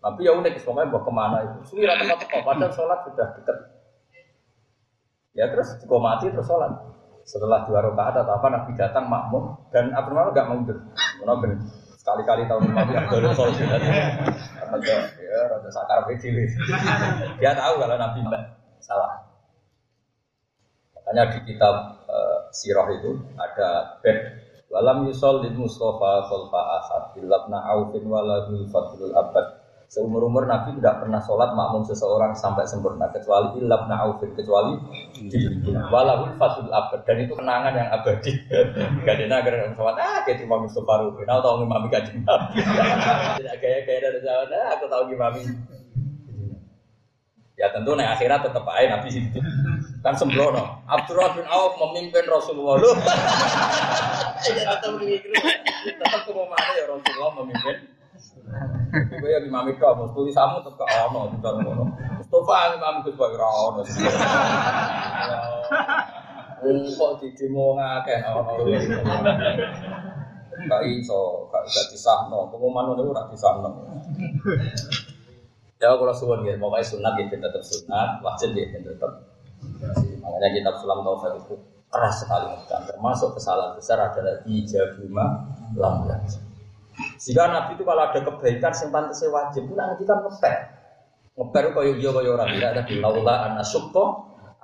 Nabi ya unik, pokoknya bawa ke mana itu. Suwi rata tempat padahal sholat sudah dekat Ya terus dikomati terus sholat. Setelah dua rakaat atau apa Nabi datang makmum dan Abdurrahman nggak mundur. Kenapa sekali-kali tahun lima yang dulu sholat sudah ada ya rada sakar kecil. Dia tahu kalau Nabi salah. Makanya di kitab uh, sirah itu ada bed walam yusol lil Mustafa khalfa asad bilabna aufin waladul fadlul abad Seumur umur Nabi tidak pernah sholat makmum seseorang sampai sempurna kecuali ilab na'ufin kecuali walahul fatul abad dan itu kenangan yang abadi. Gak ada nagar sholat ah kayak cuma Mustafa Rufin aku tahu ngimami kaji Nabi. Tidak gaya-gaya dari sholat ah aku tahu ngimami. Ya tentu nih akhirat tetap aja Nabi situ. Kan sembrono. Abdurrahman bin Auf memimpin Rasulullah. Tetap. Tetap ke mana ya Rasulullah memimpin Gue ya imam itu, mau tulisamu tetap gak ono, bukan ono. Mustafa imam itu sebagai ono. Kok di demo ngakeh ono. Gak iso, gak bisa disahno. Pengumuman itu gak disahno. Ya kalau suwon gitu, pokoknya sunat gitu tetap sunat, wajib gitu tetap. Makanya kitab Sulam Taufik itu keras sekali. Termasuk kesalahan besar adalah ijabuma lambat. Sehingga Nabi itu kalau ada kebaikan yang pantasnya wajib, itu nanti kan ngeper. Ngeper kaya iya kaya orang tidak ada laula anna syukto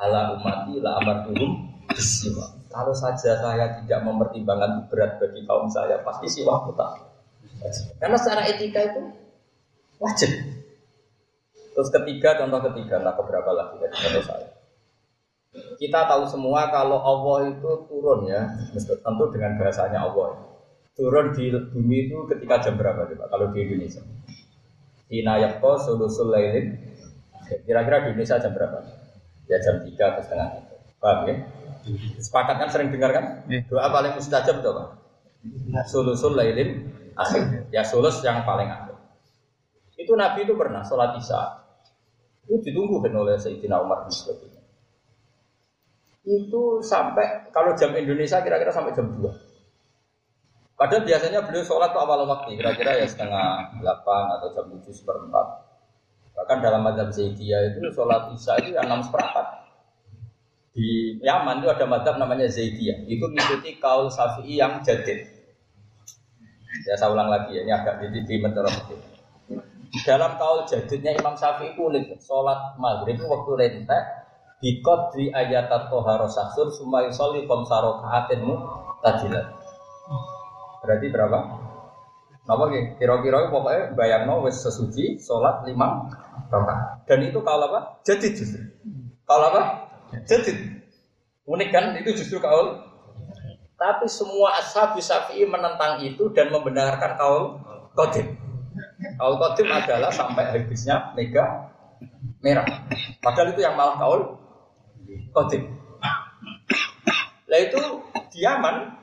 ala umati la amartuhum bisiwa. Kalau saja saya tidak mempertimbangkan berat bagi kaum saya, pasti siwa tak. Karena secara etika itu wajib. Terus ketiga, contoh ketiga, nah beberapa lagi dari contoh saya. Kita tahu semua kalau Allah itu turun ya, tentu dengan bahasanya Allah. Turun di bumi itu ketika jam berapa coba kalau di Indonesia? Hina yakko sulusul lailin. Kira-kira di Indonesia jam berapa? Ya jam 3 atau setengah itu. Paham ya? Sepakat kan sering dengar kan? Doa paling mustajab itu apa? Sulusul lailin akhir. Ya sulus yang paling akhir. Itu Nabi itu pernah sholat isya itu ditunggu kan oleh Sayyidina Umar bin. Itu sampai kalau jam Indonesia kira-kira sampai jam 2. Padahal biasanya beliau sholat tuh awal waktu, kira-kira ya setengah 8 atau jam 7 seperempat. Bahkan dalam madhab Zaidiyah itu sholat isya itu 6 seperempat. Di Yaman itu ada madhab namanya Zaidiyah. Itu mengikuti kaul Syafi'i yang jadid. Ya saya ulang lagi ya, ini agak di, di metode dalam kaul jadidnya Imam Syafi'i unik, sholat maghrib itu waktu rentek Bikot di ayat toharo sasur Sumayu soli komsaro kaatinmu tajilat Berarti berapa? Apa gitu? Kira-kira pokoknya bayang no wes sesuci sholat lima rakaat. Dan itu kalau apa? Jadid justru. Kalau apa? Jadid. Unik kan? Itu justru kaul. Tapi semua ashab Syafi'i menentang itu dan membenarkan kaul kodim. Kaul kodim adalah sampai habisnya mega merah. Padahal itu yang malah kaul kodim. Lah itu diaman.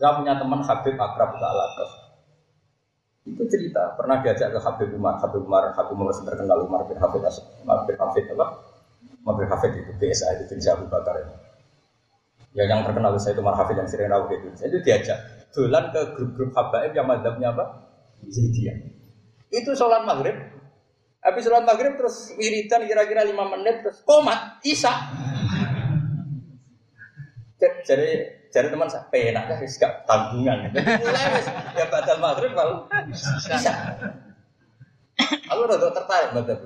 Saya punya teman Habib Akrab Alatas. Itu cerita pernah diajak ke Habib Umar, Habib Umar, Habib Umar terkenal Umar bin Hafid Umar bin Hafid apa? Umar bin Hafid itu BSA itu di Abu Bakar itu. Ya yang terkenal saya itu Umar Hafid yang sering rawuh itu. Itu diajak dolan ke grup-grup habaib yang madhabnya apa? Zaidiyah. Itu sholat maghrib. Habis sholat maghrib terus wiridan kira-kira lima menit terus komat isa. Jadi jadi teman saya penak ya gak tanggungan. Mulai wis ya batal maghrib kalau isa. Aku udah tertarik banget.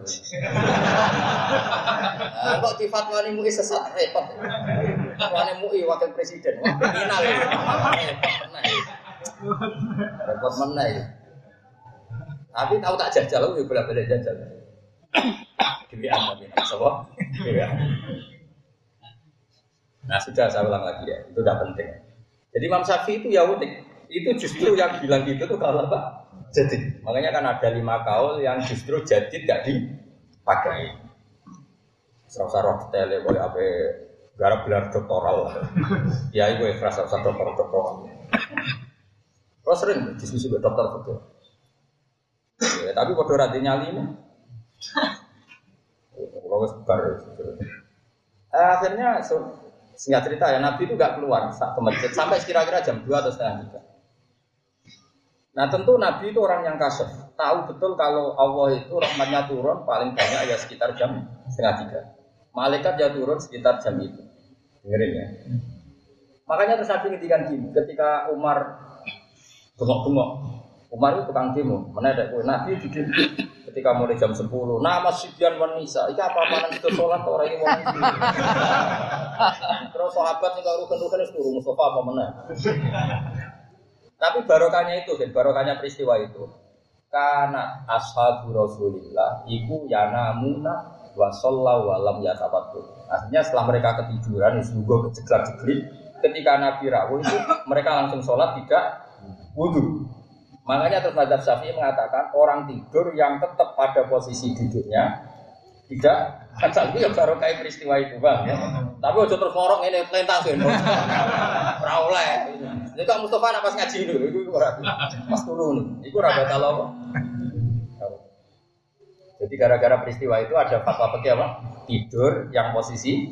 Nah, kok di fatwa ini MUI sesat repot. Fatwa ini MUI wakil presiden, kriminal. Repot mana? Repot mana ya? Tapi tahu tak jajal, lu boleh boleh jajal. Dewi tapi apa? Nah sudah saya ulang lagi ya, itu udah penting. Jadi Imam Syafi'i itu ya unik. Itu justru yang bilang gitu tuh kalau apa? Jadi, makanya kan ada lima kaul yang justru jadi tidak dipakai. Serasa roh tele boleh apa garap gelar doktoral. Ya itu ikhlas serasa dokter doktoral. Terus sering diskusi dengan dokter betul. Ya, tapi pada rati nyali ini. Kalau sebar. Eh, akhirnya so, singkat cerita ya Nabi itu gak keluar ke masjid sampai kira-kira jam 2 atau setengah 3. Nah tentu Nabi itu orang yang kasih, tahu betul kalau Allah itu rahmatnya turun paling banyak ya sekitar jam setengah tiga. Malaikat ya turun sekitar jam itu. Dengerin ya. Makanya terus Nabi ngedikan gini, ketika Umar bengok-bengok, Umar itu tukang demo, mana ada kue Nabi ketika mulai jam 10 nama Sibyan wanisa ini apa apa nanti sholat orang ini mau terus sahabat yang kalau rukun-rukun itu turun Mustafa apa mana tapi barokahnya itu kan barokahnya peristiwa itu. Karena ashabu rasulillah iku yanamuna wa sallallahu walam yatabatu artinya setelah mereka ketiduran juga kejeglat jeglit ketika Nabi rawuh itu mereka langsung sholat tidak wudhu Makanya terus Madzhab Syafi'i mengatakan orang tidur yang tetap pada posisi duduknya tidak kan itu ya baru kayak peristiwa itu bang ya. Tapi udah terus ngorok ini pelintang sih. Rauleh. Ini kok Mustafa nak pas ngaji dulu itu pas turun. Itu raga kalau Jadi gara-gara peristiwa itu ada fatwa pakai apa? Tidur yang posisi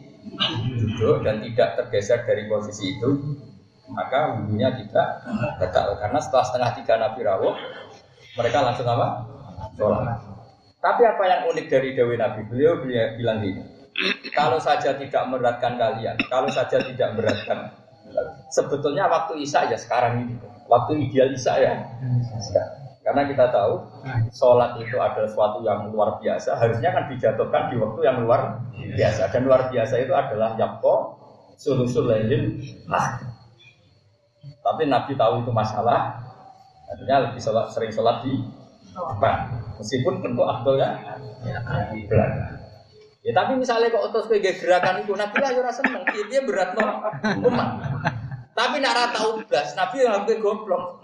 duduk dan tidak tergeser dari posisi itu maka wudhunya tidak batal karena setelah setengah tiga Nabi rawuh mereka langsung apa? Sholat. Tapi apa yang unik dari Dewi Nabi? Beliau, beliau bilang gini, kalau saja tidak meratkan kalian, kalau saja tidak meratkan, sebetulnya waktu Isya ya sekarang ini, waktu ideal Isya ya. Karena kita tahu sholat itu adalah sesuatu yang luar biasa, harusnya kan dijatuhkan di waktu yang luar biasa. Dan luar biasa itu adalah yakko sulusul lailin ah. Tapi Nabi tahu itu masalah, artinya lebih sholat, sering sholat di depan. Meskipun tentu afdolnya di belakang. Ya tapi misalnya kok otos kayak gerakan itu Nabi lah ya seneng, dia berat no umat. Tapi nak rata ublas, Nabi yang hampir goblok.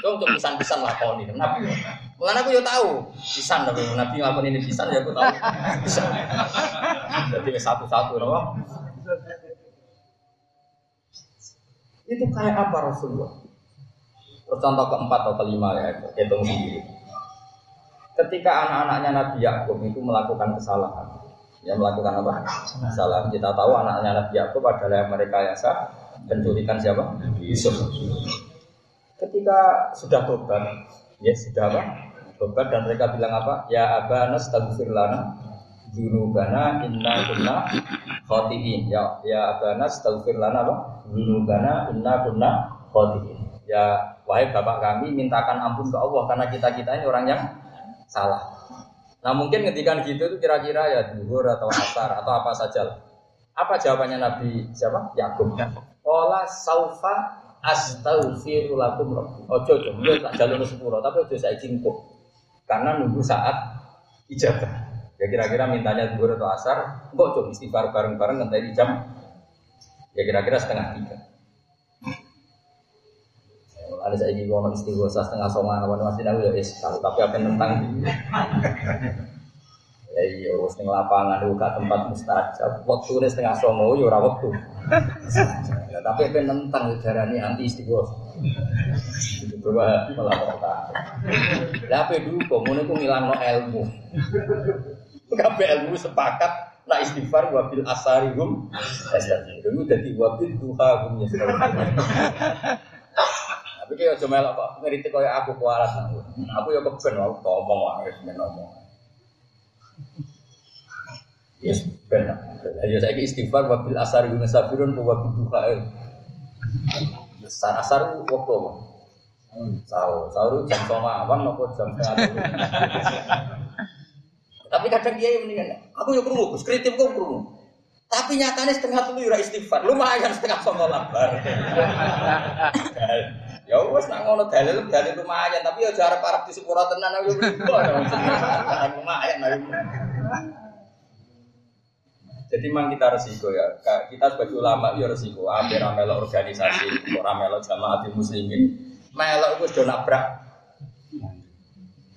Kau untuk pisan-pisan lakoni, Nabi. Mulane aku yo tahu, pisan tapi Nabi ngakon ini pisan ya aku tahu. Pisan. Jadi satu-satu loh. Itu kayak apa Rasulullah? Terus contoh keempat atau kelima ya, hitung sendiri. Ketika anak-anaknya Nabi Yakub itu melakukan kesalahan, ya melakukan apa? Kesalahan. Kita tahu anak-anaknya Nabi Yakub adalah yang mereka yasa penculikan siapa? Yusuf. Ketika sudah tobat, ya sudah apa? Tobat dan mereka bilang apa? Ya abana astaghfir lana junubana inna kunna khotiin. Ya ya abana astaghfir lana apa? Junubana inna kunna khotiin. Ya wahai bapak kami mintakan ampun ke Allah karena kita kita ini orang yang salah. Nah mungkin ngedikan gitu itu kira-kira ya duhur atau asar atau apa saja. Apa jawabannya Nabi siapa? Yakub. Ola saufa astaghfiru lakum Ojo ojo, dia tak jalur sepuluh, tapi ojo saya cingkuk. Karena nunggu saat ijabah. Ya kira-kira mintanya duhur atau asar, kok coba istighfar bareng-bareng nanti di jam? Ya kira-kira setengah tiga. Ada saya juga mau istighosa setengah songan apa masih tahu ya es tapi apa tentang ya iya harus di lapangan buka tempat mustajab. Waktu ini setengah songo ya ora waktu ya, tapi apa tentang sejarah ini anti istighosa itu coba melaporkan. Apa dulu komun itu ngilang ilmu kabeh ilmu sepakat Nah istighfar wabil asarihum Itu jadi wabil duha hum tapi kayak cuma melok kok ngeritik kayak aku kualat aku. Aku ya keben aku ngomong wae men ngomong. Yes, benar. Ya saya istighfar wabil asar guna sabirun wa wabil duha. Asar asar waktu apa? Sahur, sahur jam sama awam nopo jam setengah Tapi kadang dia yang mendingan, aku ya kerungu, kritik kok kerungu. Tapi nyatanya setengah tuh ya istighfar, lumayan setengah sama labar. Ya wes nak ngono dalil dalil lumayan, tapi ya jarak parah di sepura tenan aku lumayan Jadi memang kita resiko ya. Kita sebagai ulama ya resiko. Hampir melok organisasi, orang melok jamaah muslimin. Melok itu sudah nabrak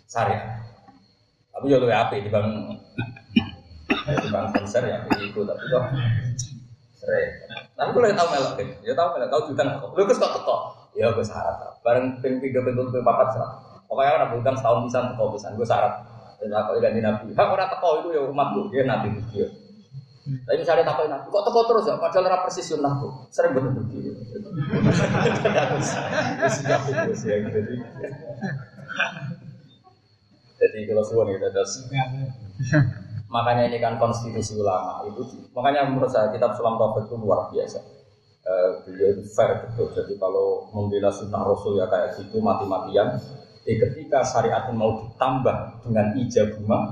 syariat. Tapi ya lebih api di bang di bang konser ya itu tapi kok sering. Tapi gue tahu melok deh. Ya tahu melok tahu jutaan kok. Lu kok kok Ya gue syarat. Bareng ping tiga ping tujuh ping syarat. Pokoknya orang bukan setahun bisa teko bisa. Gue syarat. Dan aku ganti nabi. Hak orang teko itu ya umat gue. Dia nabi dia. Tapi misalnya takut nabi, kok teko terus ya? Padahal orang persis yang nabi. Sering bener begitu. Jadi kalau suwon kita terus makanya ini kan konstitusi ulama itu makanya menurut saya kitab Sulam Taufik itu luar biasa uh, beliau itu fair betul. Jadi kalau membela sunnah Rasul ya kayak gitu mati-matian. Eh, ketika syariat mau ditambah dengan ijabah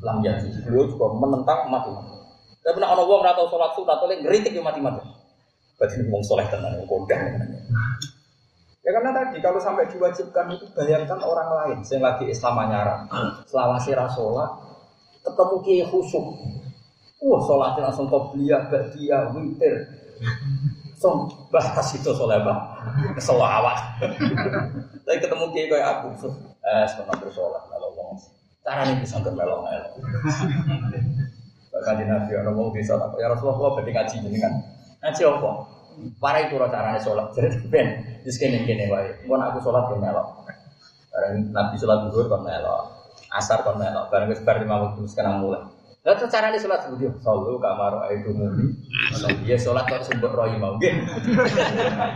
lam yati, beliau juga menentang mati-mati. Tapi nak orang orang atau sholat sunat atau ngeritik yang mati-mati. Berarti ini ngomong soleh tenang, kondang. Ya karena tadi kalau sampai diwajibkan itu bayangkan orang lain yang lagi Islam anyara, selawasi rasolat, ketemu kiai khusyuk, wah sholatnya langsung kau belia, dia, witir, Song bahas itu bang, selawat. Tapi ketemu kiai kayak aku, eh sebentar bersolat kalau ngomong. Cara ini bisa bermelok melok. Bahkan di nabi orang mau bisa ya Rasulullah berarti ngaji kan. Ngaji apa? Para itu caranya sholat. Jadi ben, di sini gini wae. Mau aku sholat ke melok. Barang nabi sholat duhur kon melok. Asar kon melok. Barang wis bar lima waktu sekarang mulai. Lah terus carane salat seperti Sallu kamar itu mumi. Dia salat kok sumber roy mau nggih.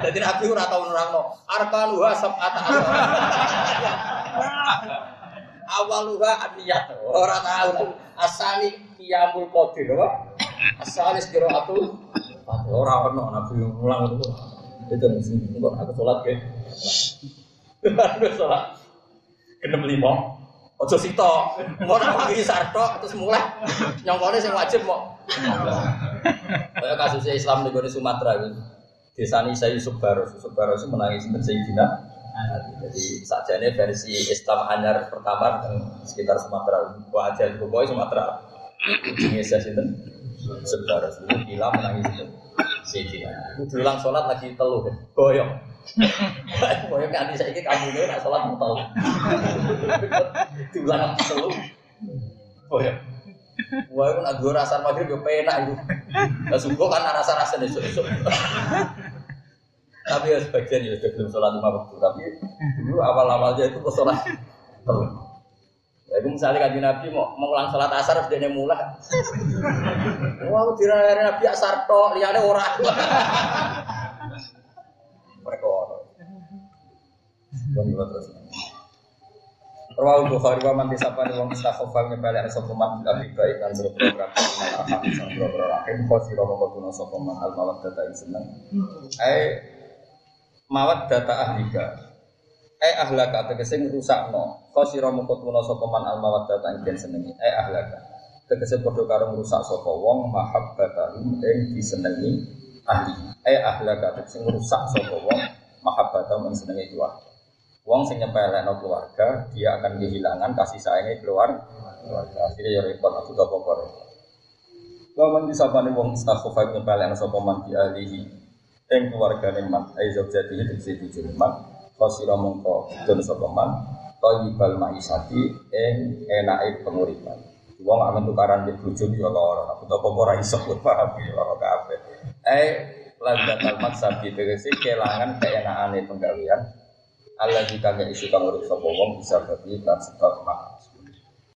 Dadi Nabi ora tau nerangno arkan wa sab'ata awaluha aniyat. Ora lah. Asani qiyamul qadir apa? Asalis qiraatul ora ono nabi mulang itu. Itu mesti kok aku salat ke. Aku salat. Genep lima. Ojo sito. Mau nak pagi sarto terus mulai nyongkone sing wajib mau. Kayak kasusnya Islam di Sumatera itu. Desa ini saya Yusuf Baros. Yusuf Baros menangis dengan Sayyidina jadi sajane versi Islam anyar pertama sekitar Sumatera. Wajah pokoknya Sumatera. Ujungnya saya Sebaras itu hilang menangis itu. Sayyidina. Diulang sholat lagi teluh kan. Goyong. Kan saya ini kamu ini nak sholat mau teluh. Diulang lagi teluh. Goyong. Wah, itu nak dua rasa maghrib yo penak itu. Lah sungguh kan rasa-rasa esuk-esuk. Tapi ya sebagian ya sudah belum sholat lima waktu. Tapi dulu awal-awalnya itu kok sholat telur. Ya itu misalnya kaji Nabi mau mengulang sholat asar sudah mulai. Wah, dirayani Nabi asar lihatnya orang. Mereka orang. terus. Rawal Bukhari wa man disapani wong istakhofa nyepelek sapa man abi baik kan berprogram inal arham sang berprogram rahim khosira mongko tuna sapa man al mawaddata ing seneng. Ai mawaddata ahlika. Ai ahlaka tegese ngrusakno. Khosira mongko tuna sapa man al mawaddata senengi. Ai ahlaka. Tegese padha karo ngrusak sapa wong mahabbata ing disenengi ahli. Ai ahlaka tegese ngrusak sapa wong mahabbata ing senengi keluarga. Wong sing nyepelekno keluarga, dia akan kehilangan kasih sayangnya keluar keluarga. Akhirnya ya repot aku gak pokok. Waman disapane wong istakhofa nyepelekno sapa man di alihi ing keluargane man ai zaujati itu sing dijune man fasira mongko dun sapa man thayyibal maisati ing enake penguripan. Wong amen tukaran di bojo ya lara, aku apa ora iso paham ya lara kabeh. Eh lan datal maksabi tegese kelangan keenakane penggawean Allah jika nggak isu kamu sapa wong bisa berarti kan sebab.